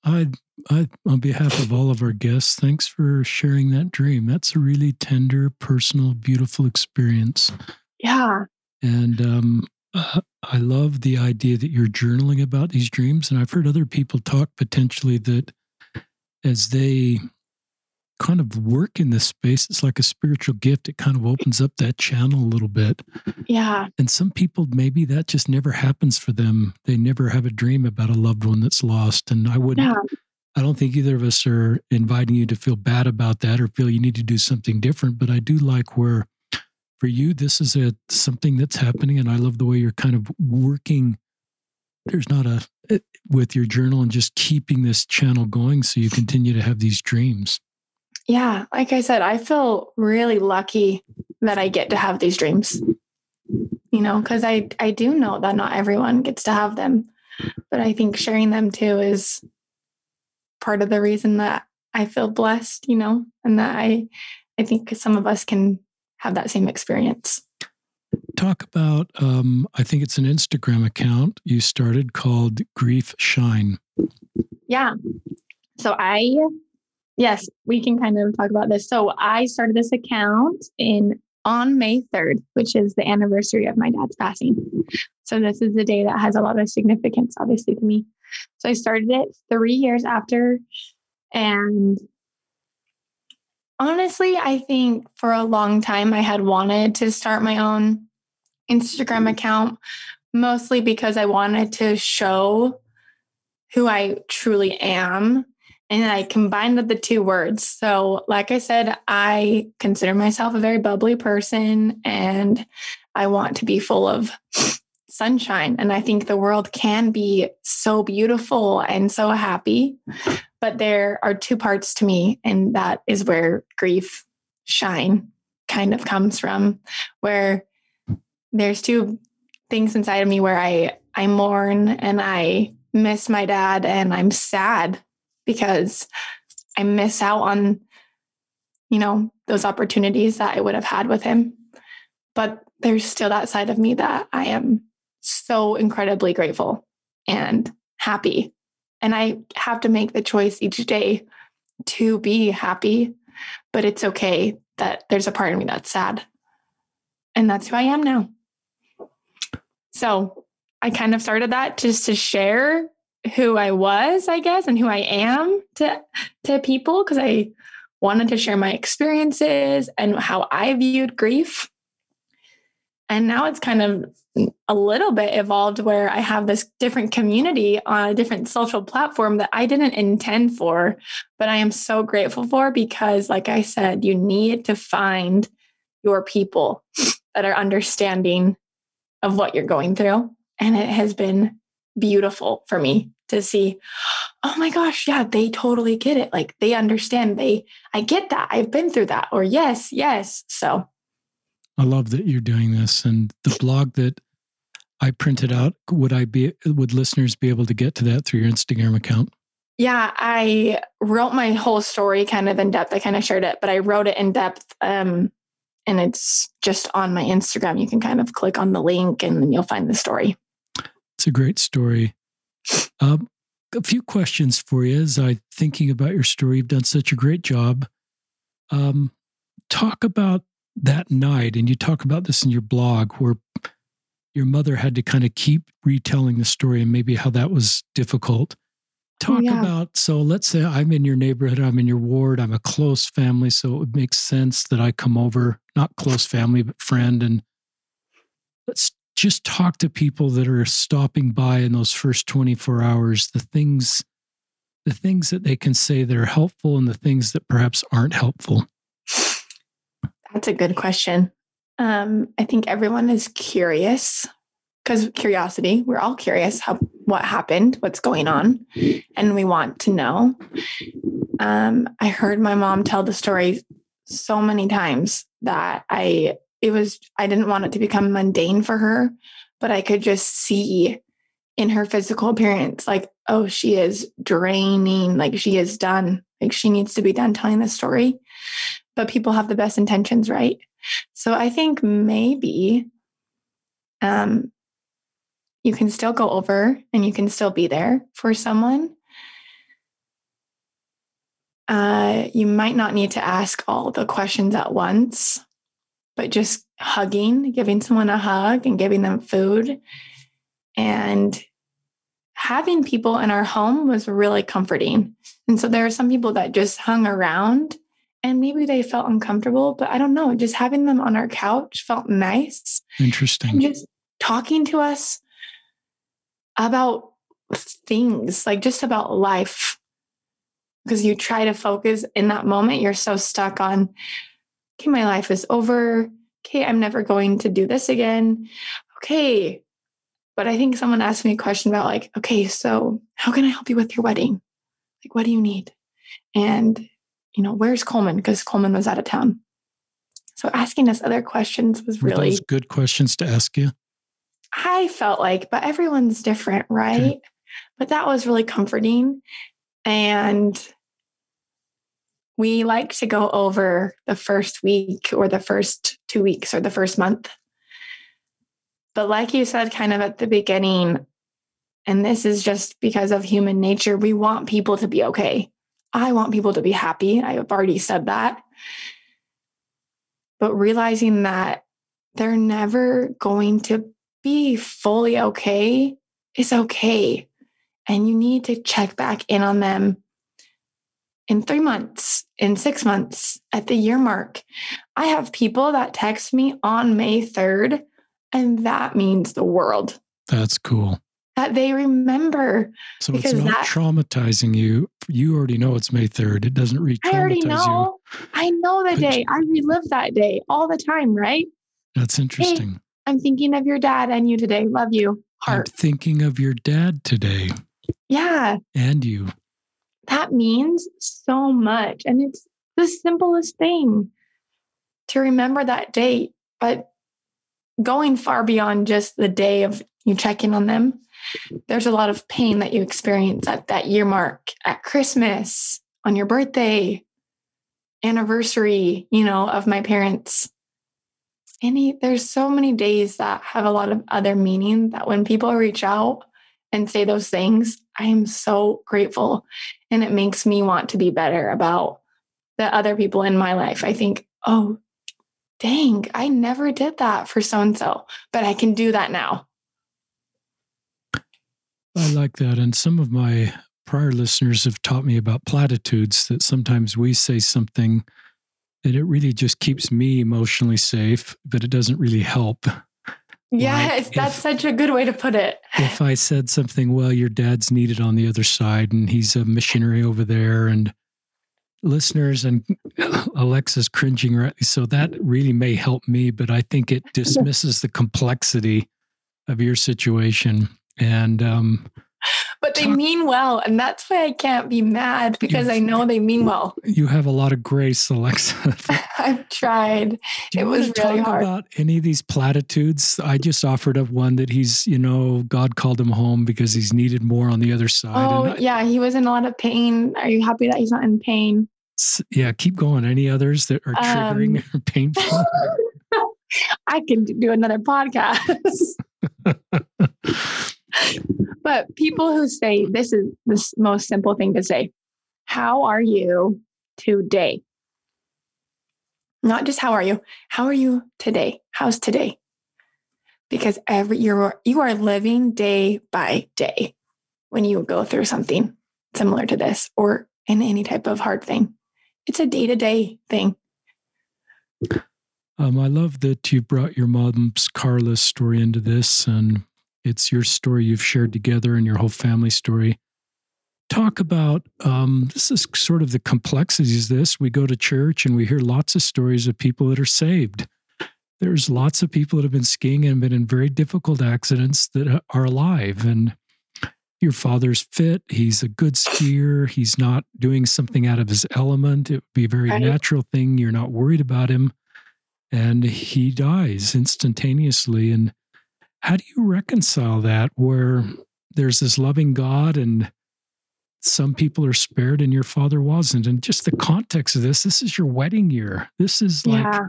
I, I, on behalf of all of our guests, thanks for sharing that dream. That's a really tender, personal, beautiful experience. Yeah. And um, uh, I love the idea that you're journaling about these dreams. And I've heard other people talk potentially that as they kind of work in this space, it's like a spiritual gift. It kind of opens up that channel a little bit. Yeah. And some people, maybe that just never happens for them. They never have a dream about a loved one that's lost. And I wouldn't, yeah. I don't think either of us are inviting you to feel bad about that or feel you need to do something different. But I do like where for you, this is a something that's happening. And I love the way you're kind of working. There's not a, eh, with your journal and just keeping this channel going so you continue to have these dreams. Yeah, like I said, I feel really lucky that I get to have these dreams. You know, because I I do know that not everyone gets to have them, but I think sharing them too is part of the reason that I feel blessed. You know, and that I I think some of us can have that same experience. Talk about um, I think it's an Instagram account you started called Grief Shine. Yeah. So I Yes, we can kind of talk about this. So I started this account in on May 3rd, which is the anniversary of my dad's passing. So this is a day that has a lot of significance, obviously, to me. So I started it three years after. And honestly, I think for a long time I had wanted to start my own Instagram mm-hmm. account, mostly because I wanted to show who I truly am and I combined the two words. So, like I said, I consider myself a very bubbly person and I want to be full of sunshine. And I think the world can be so beautiful and so happy. But there are two parts to me, and that is where grief shine kind of comes from, where there's two things inside of me where I I mourn and I miss my dad and I'm sad because I miss out on, you know, those opportunities that I would have had with him. But there's still that side of me that I am so incredibly grateful and happy. And I have to make the choice each day to be happy, but it's okay that there's a part of me that's sad. And that's who I am now. So I kind of started that just to share who I was, I guess, and who I am to to people because I wanted to share my experiences and how I viewed grief. And now it's kind of a little bit evolved where I have this different community on a different social platform that I didn't intend for, but I am so grateful for because, like I said, you need to find your people that are understanding of what you're going through. And it has been beautiful for me to see. Oh my gosh yeah they totally get it. Like they understand. They i get that. I've been through that. Or yes yes. So i love that you're doing this. And the blog that i printed out would i be would listeners be able to get to that through your instagram account? Yeah i wrote my whole story kind of in depth. I kind of shared it but i wrote it in depth um and it's just on my instagram. You can kind of click on the link and then you'll find the story it's a great story. Um, a few questions for you as I thinking about your story. You've done such a great job. Um, talk about that night, and you talk about this in your blog, where your mother had to kind of keep retelling the story, and maybe how that was difficult. Talk yeah. about so. Let's say I'm in your neighborhood, I'm in your ward, I'm a close family, so it would make sense that I come over, not close family, but friend, and let's just talk to people that are stopping by in those first 24 hours the things the things that they can say that are helpful and the things that perhaps aren't helpful that's a good question Um, I think everyone is curious because curiosity, we're all curious how what happened, what's going on, and we want to know. Um, I heard my mom tell the story so many times that I it was I didn't want it to become mundane for her, but I could just see in her physical appearance like oh she is draining like she is done like she needs to be done telling the story. But people have the best intentions right? So i think maybe um you can still go over and you can still be there for someone. Uh, you might not need to ask all the questions at once, but just hugging, giving someone a hug and giving them food. And having people in our home was really comforting. And so there are some people that just hung around and maybe they felt uncomfortable, but I don't know, just having them on our couch felt nice. Interesting. And just talking to us about things, like just about life because you try to focus in that moment. You're so stuck on, okay, my life is over. Okay, I'm never going to do this again. Okay. But I think someone asked me a question about, like, okay, so how can I help you with your wedding? Like, what do you need? And, you know, where's Coleman? Because Coleman was out of town. So asking us other questions was Were really those good questions to ask you. I felt like, but everyone's different, right? Okay. But that was really comforting. And we like to go over the first week or the first two weeks or the first month. But like you said, kind of at the beginning, and this is just because of human nature, we want people to be okay. I want people to be happy. I have already said that. But realizing that they're never going to be fully okay is okay and you need to check back in on them in three months, in six months, at the year mark. I have people that text me on May 3rd, and that means the world. That's cool. That they remember. So it's not that, traumatizing you. You already know it's May 3rd. It doesn't re I already know. You. I know the day. I relive that day all the time, right? That's interesting. Hey, I'm thinking of your dad and you today. Love you. Heart. I'm thinking of your dad today. Yeah. And you. That means so much. And it's the simplest thing to remember that date. But going far beyond just the day of you checking on them, there's a lot of pain that you experience at that year mark, at Christmas, on your birthday, anniversary, you know, of my parents. Any, there's so many days that have a lot of other meaning that when people reach out, and say those things, I am so grateful. And it makes me want to be better about the other people in my life. I think, oh, dang, I never did that for so and so, but I can do that now. I like that. And some of my prior listeners have taught me about platitudes that sometimes we say something and it really just keeps me emotionally safe, but it doesn't really help. Yes, like that's if, such a good way to put it. if I said something, well, your dad's needed on the other side and he's a missionary over there, and listeners and Alexa's cringing, right? So that really may help me, but I think it dismisses the complexity of your situation. And um, but they Talk, mean well. And that's why I can't be mad because I know they mean well. You have a lot of grace, Alexa. I've tried. Do it was really talk hard. about any of these platitudes? I just offered up one that he's, you know, God called him home because he's needed more on the other side. Oh, I, yeah. He was in a lot of pain. Are you happy that he's not in pain? Yeah. Keep going. Any others that are triggering um, or painful? I can do another podcast. But people who say this is the most simple thing to say how are you today? Not just how are you how are you today? How's today? Because every you're you are living day by day when you go through something similar to this or in any type of hard thing. It's a day-to-day thing. Um, I love that you brought your mom's Carla story into this, and it's your story you've shared together and your whole family story. Talk about um, this is sort of the complexities of this. We go to church and we hear lots of stories of people that are saved. there's lots of people that have been skiing and been in very difficult accidents that are alive. And your father's fit. He's a good skier. He's not doing something out of his element. It would be a very right. natural thing. You're not worried about him. And he dies instantaneously. And how do you reconcile that where there's this loving God and some people are spared and your father wasn't? And just the context of this, this is your wedding year. This is like, yeah.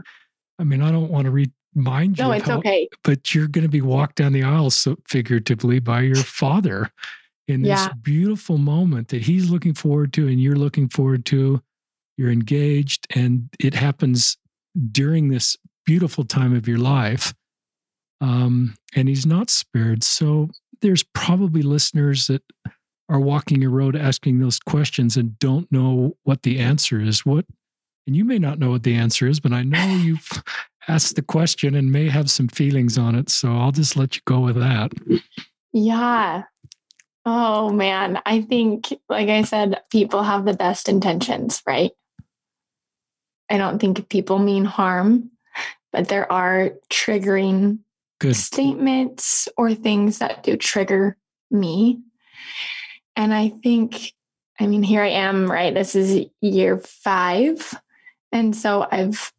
I mean, I don't want to remind you. No, it's how, okay. But you're going to be walked down the aisle, so figuratively, by your father in this yeah. beautiful moment that he's looking forward to and you're looking forward to. You're engaged, and it happens during this beautiful time of your life. Um, and he's not spared. So there's probably listeners that are walking a road asking those questions and don't know what the answer is. What, and you may not know what the answer is, but I know you've asked the question and may have some feelings on it. So I'll just let you go with that. Yeah. Oh man, I think, like I said, people have the best intentions, right? I don't think people mean harm, but there are triggering Good. statements or things that do trigger me. And I think, I mean, here I am, right? This is year five. And so I've,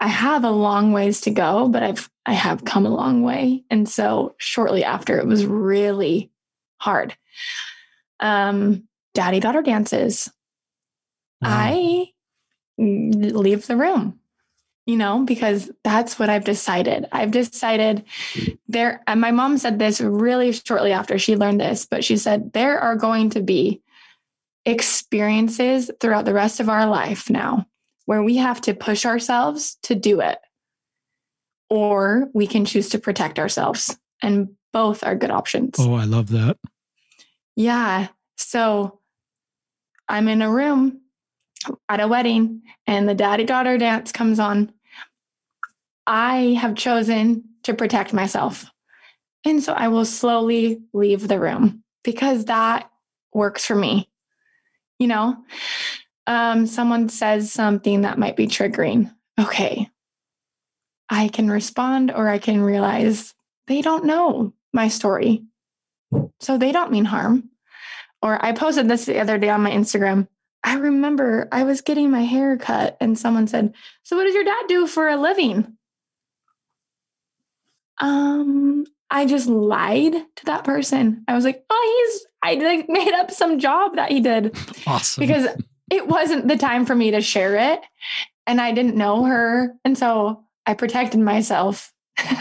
I have a long ways to go, but I've, I have come a long way. And so shortly after, it was really hard. Um, daddy daughter dances. Wow. I leave the room, you know, because that's what I've decided. I've decided there, and my mom said this really shortly after she learned this, but she said, there are going to be experiences throughout the rest of our life now where we have to push ourselves to do it, or we can choose to protect ourselves. And both are good options. Oh, I love that. Yeah. So I'm in a room at a wedding and the daddy daughter dance comes on. I have chosen to protect myself. And so I will slowly leave the room because that works for me. You know, um, someone says something that might be triggering. Okay. I can respond or I can realize they don't know my story. So they don't mean harm. Or I posted this the other day on my Instagram. I remember I was getting my hair cut and someone said, So what does your dad do for a living? Um, I just lied to that person. I was like, oh, he's I like made up some job that he did. Awesome. Because it wasn't the time for me to share it. And I didn't know her. And so I protected myself.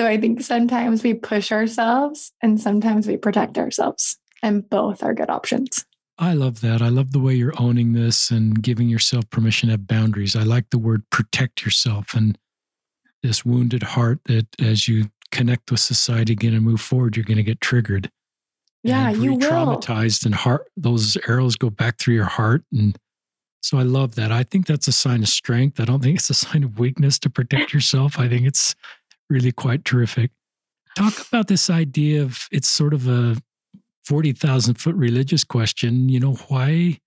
So I think sometimes we push ourselves and sometimes we protect ourselves, and both are good options. I love that. I love the way you're owning this and giving yourself permission to have boundaries. I like the word protect yourself and this wounded heart that as you connect with society again and move forward, you're going to get triggered. Yeah, you will. Traumatized and heart, those arrows go back through your heart. And so I love that. I think that's a sign of strength. I don't think it's a sign of weakness to protect yourself. I think it's really quite terrific. Talk about this idea of it's sort of a 40,000 foot religious question. You know, why?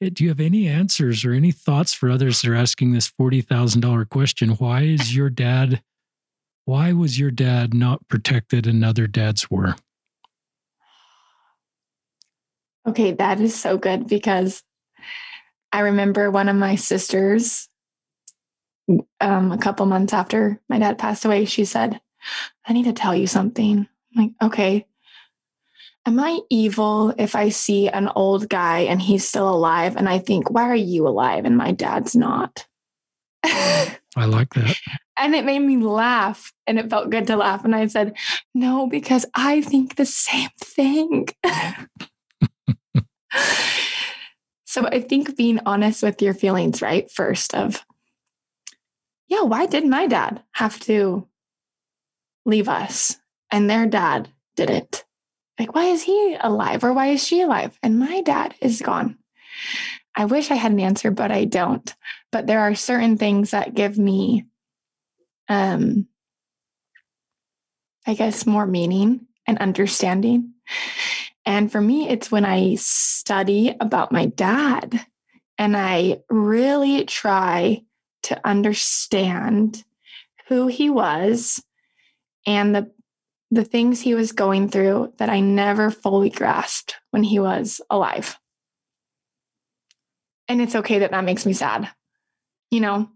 Do you have any answers or any thoughts for others that are asking this $40,000 question? Why is your dad, why was your dad not protected and other dads were? Okay, that is so good because I remember one of my sisters um, a couple months after my dad passed away, she said, I need to tell you something. I'm like, okay. Am I evil if I see an old guy and he's still alive and I think, why are you alive and my dad's not? I like that. And it made me laugh and it felt good to laugh. And I said, no, because I think the same thing. so I think being honest with your feelings, right? First, of yeah, why did my dad have to leave us and their dad didn't? Like, why is he alive or why is she alive and my dad is gone? I wish I had an answer, but I don't. But there are certain things that give me, um, I guess, more meaning and understanding. And for me, it's when I study about my dad and I really try to understand who he was and the the things he was going through that I never fully grasped when he was alive. And it's okay that that makes me sad, you know,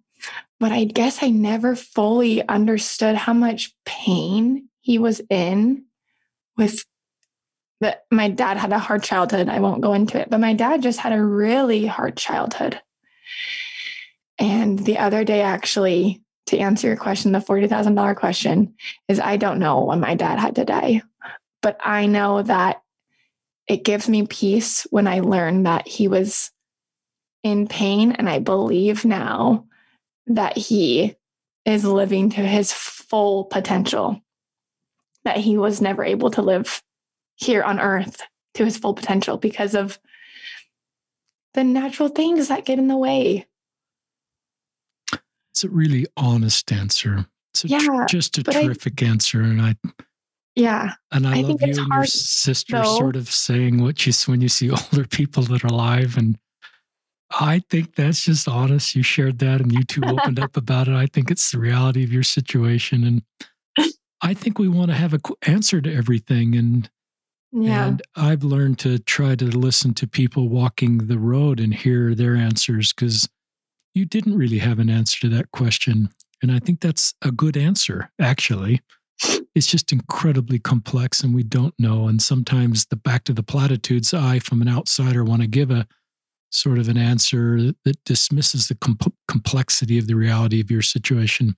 but I guess I never fully understood how much pain he was in with that. My dad had a hard childhood. I won't go into it, but my dad just had a really hard childhood. And the other day, actually, to answer your question, the $40,000 question is I don't know when my dad had to die, but I know that it gives me peace when I learn that he was in pain. And I believe now that he is living to his full potential, that he was never able to live here on earth to his full potential because of the natural things that get in the way it's a really honest answer. It's yeah, tr- just a terrific I, answer, and I yeah, and I, I love you and your sister though. sort of saying what you when you see older people that are alive, and I think that's just honest. You shared that, and you two opened up about it. I think it's the reality of your situation, and I think we want to have a answer to everything, and yeah. And I've learned to try to listen to people walking the road and hear their answers because you didn't really have an answer to that question. And I think that's a good answer, actually. It's just incredibly complex and we don't know. And sometimes the back to the platitudes, I, from an outsider, want to give a sort of an answer that, dismisses the com- complexity of the reality of your situation.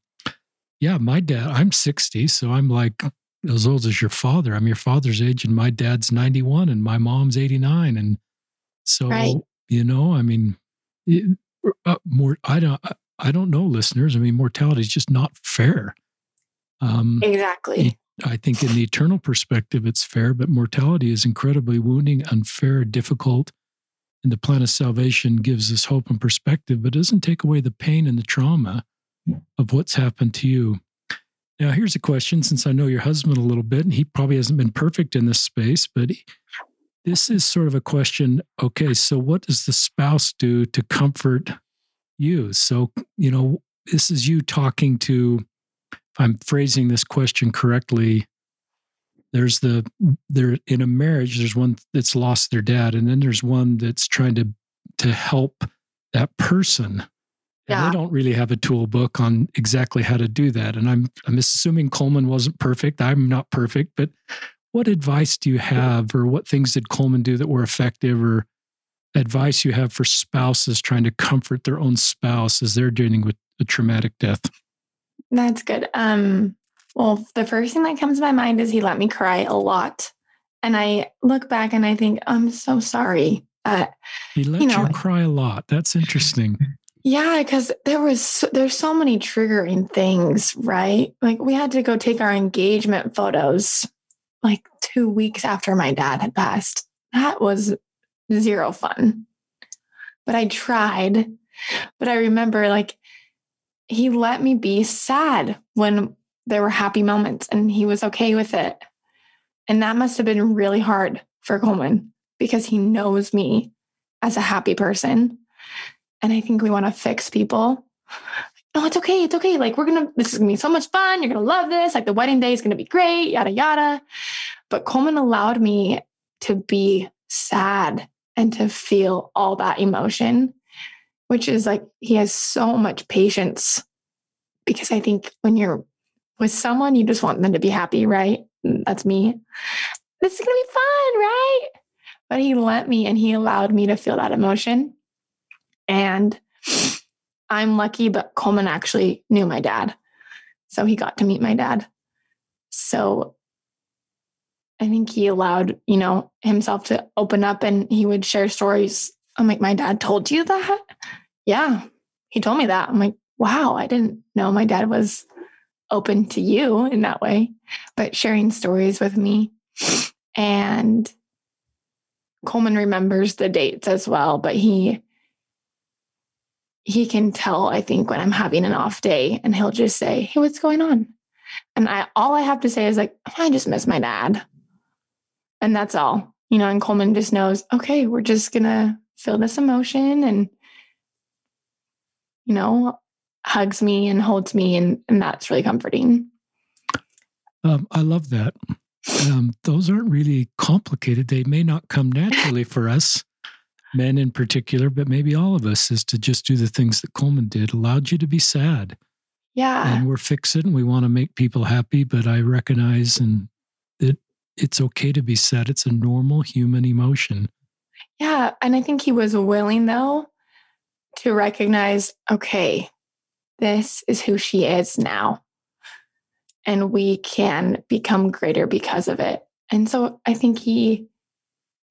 Yeah, my dad, I'm 60, so I'm like as old as your father. I'm your father's age, and my dad's 91 and my mom's 89. And so, right. you know, I mean, it, uh, more i don't i don't know listeners. I mean mortality is just not fair. Um exactly. i think in the eternal perspective it's fair but mortality is incredibly wounding unfair difficult and the plan of salvation gives us hope and perspective but doesn't take away the pain and the trauma of what's happened to you. Now here's a question since i know your husband a little bit and he probably hasn't been perfect in this space but he, this is sort of a question okay so what does the spouse do to comfort you so you know this is you talking to if i'm phrasing this question correctly there's the there in a marriage there's one that's lost their dad and then there's one that's trying to to help that person yeah. And they don't really have a tool book on exactly how to do that. And I'm I'm assuming Coleman wasn't perfect. I'm not perfect, but what advice do you have, or what things did Coleman do that were effective, or advice you have for spouses trying to comfort their own spouse as they're dealing with a traumatic death? That's good. Um, well, the first thing that comes to my mind is he let me cry a lot. And I look back and I think, I'm so sorry. Uh, he let you, know, you cry a lot. That's interesting. Yeah, because there was there's so many triggering things, right? Like we had to go take our engagement photos like two weeks after my dad had passed. That was zero fun. But I tried. But I remember like he let me be sad when there were happy moments and he was okay with it. And that must have been really hard for Coleman because he knows me as a happy person. And I think we want to fix people no, it's okay. It's okay. Like, we're to, this is to be so much fun. You're to love this. Like, the wedding day is to be great, yada, yada. But Coleman allowed me to be sad and to feel all that emotion, which is like, he has so much patience because I think when you're with someone, you just want them to be happy, right? That's me. This is to be fun, right? But he let me and he allowed me to feel that emotion. And I'm lucky, but Coleman actually knew my dad. So he got to meet my dad. So I think he allowed, you know, himself to open up and he would share stories. I'm like, my dad told you that? Yeah, he told me that. I'm like, wow, I didn't know my dad was open to you in that way, but sharing stories with me. And Coleman remembers the dates as well, but he he can tell, I think, when I'm having an off day and he'll just say, Hey, what's going on? And I all I have to say is like, I just miss my dad. And that's all. You know, and Coleman just knows, okay, we're just gonna feel this emotion and you know, hugs me and holds me, and, and that's really comforting. Um, I love that. Um, those aren't really complicated. They may not come naturally for us, men in particular, but maybe all of us, is to just do the things that Coleman did, allowed you to be sad. Yeah. And we're fixing, we want to make people happy, but I recognize and that it's okay to be sad. It's a normal human emotion. Yeah. And I think he was willing, though, to recognize okay, this is who she is now. And we can become greater because of it. And so I think he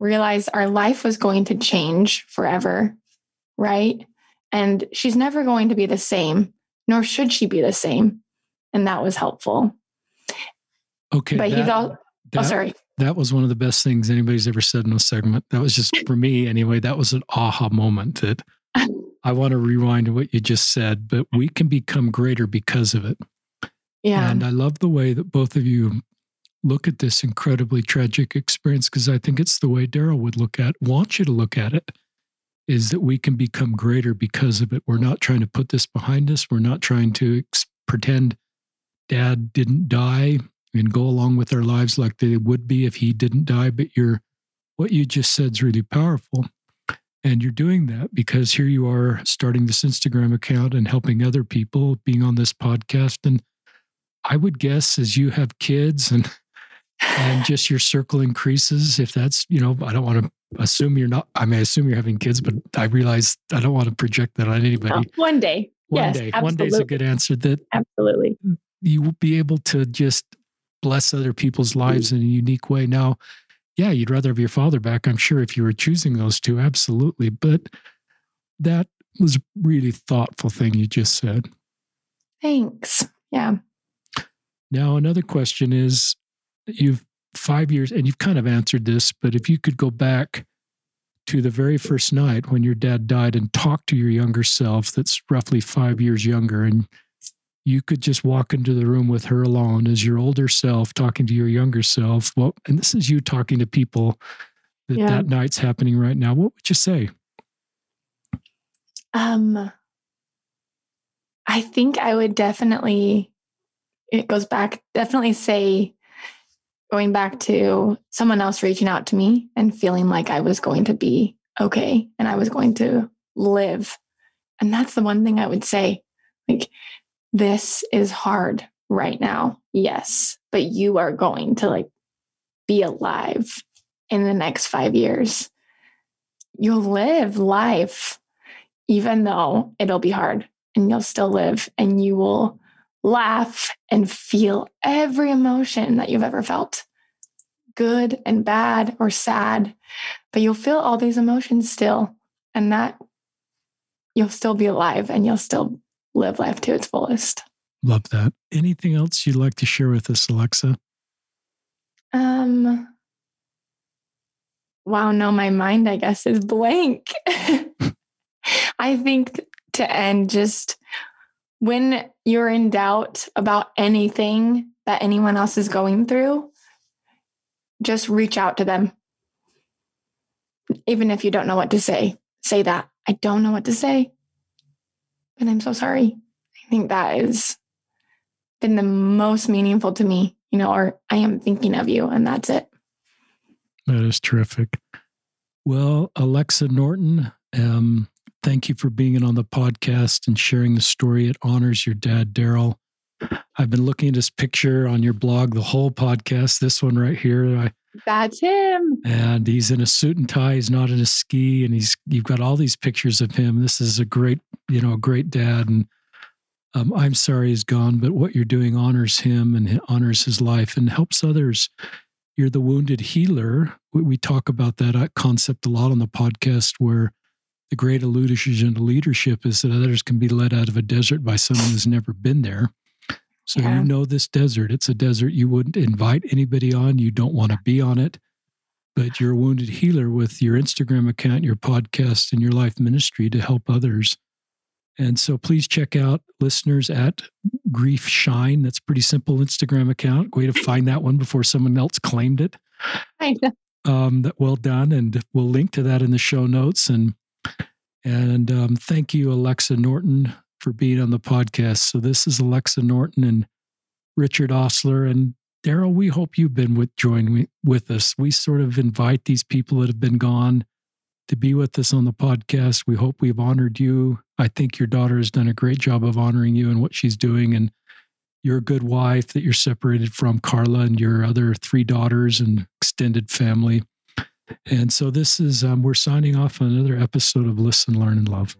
realized our life was going to change forever, right? And she's never going to be the same, nor should she be the same. And that was helpful. Okay. But that, he's all, oh, that, oh, sorry. That was one of the best things anybody's ever said in a segment. That was just for me anyway. That was an aha moment that I want to rewind to what you just said, but we can become greater because of it. Yeah. And I love the way that both of you look at this incredibly tragic experience because I think it's the way Daryl would look at, want you to look at it, is that we can become greater because of it. We're not trying to put this behind us. We're not trying to ex- pretend dad didn't die and go along with our lives like they would be if he didn't die. But you're, what you just said is really powerful. And you're doing that because here you are starting this Instagram account and helping other people, being on this podcast. And I would guess as you have kids and and just your circle increases, if that's, you know, I don't want to assume you're not, I may assume you're having kids, but I realize I don't want to project that on anybody. No, one day. One yes, day. Absolutely. One day's a good answer that absolutely you will be able to just bless other people's lives in a unique way. Now, yeah, you'd rather have your father back, I'm sure, if you were choosing those two, absolutely. But that was a really thoughtful thing you just said. Thanks. Yeah. Now, another question is you've five years, and you've kind of answered this, but if you could go back to the very first night when your dad died and talk to your younger self that's roughly five years younger, and you could just walk into the room with her alone as your older self talking to your younger self. Well, and this is you talking to people that yeah. that night's happening right now. What would you say? Um, I think I would definitely, it goes back, definitely say, going back to someone else reaching out to me and feeling like I was going to be okay and I was going to live. And that's the one thing I would say. Like, this is hard right now. Yes, but you are going to like be alive in the next five years. You'll live life, even though it'll be hard, and you'll still live and you will laugh and feel every emotion that you've ever felt good and bad or sad. But you'll feel all these emotions still, and that you'll still be alive and you'll still live life to its fullest. Love that. Anything else you'd like to share with us, Alexa? Um, wow, no, my mind, I guess, is blank. I think to end, just when you're in doubt about anything that anyone else is going through, just reach out to them. Even if you don't know what to say, say that. I don't know what to say, and I'm so sorry. I think that has been the most meaningful to me, you know, or I am thinking of you, and that's it. That is terrific. Well, Alexa Norton, um, thank you for being on the podcast and sharing the story. It honors your dad, Daryl. I've been looking at his picture on your blog the whole podcast. This one right here, I, that's him. And he's in a suit and tie. He's not in a ski, and he's you've got all these pictures of him. This is a great, you know, a great dad. And um, I'm sorry he's gone, but what you're doing honors him and honors his life and helps others. You're the wounded healer. We talk about that uh, concept a lot on the podcast, where the great illusion of leadership is that others can be led out of a desert by someone who's never been there. So yeah. you know this desert. It's a desert you wouldn't invite anybody on. You don't want to be on it. But you're a wounded healer with your Instagram account, your podcast, and your life ministry to help others. And so please check out listeners at Grief Shine. That's pretty simple Instagram account. Way to find that one before someone else claimed it. I know. Um, that well done, and we'll link to that in the show notes. And and um, thank you, Alexa Norton, for being on the podcast. So this is Alexa Norton and Richard Ostler. And Daryl, we hope you've been with join with us. We sort of invite these people that have been gone to be with us on the podcast. We hope we've honored you. I think your daughter has done a great job of honoring you and what she's doing. And you're a good wife that you're separated from Carla and your other three daughters and extended family. And so this is, um, we're signing off on another episode of Listen, Learn, and Love.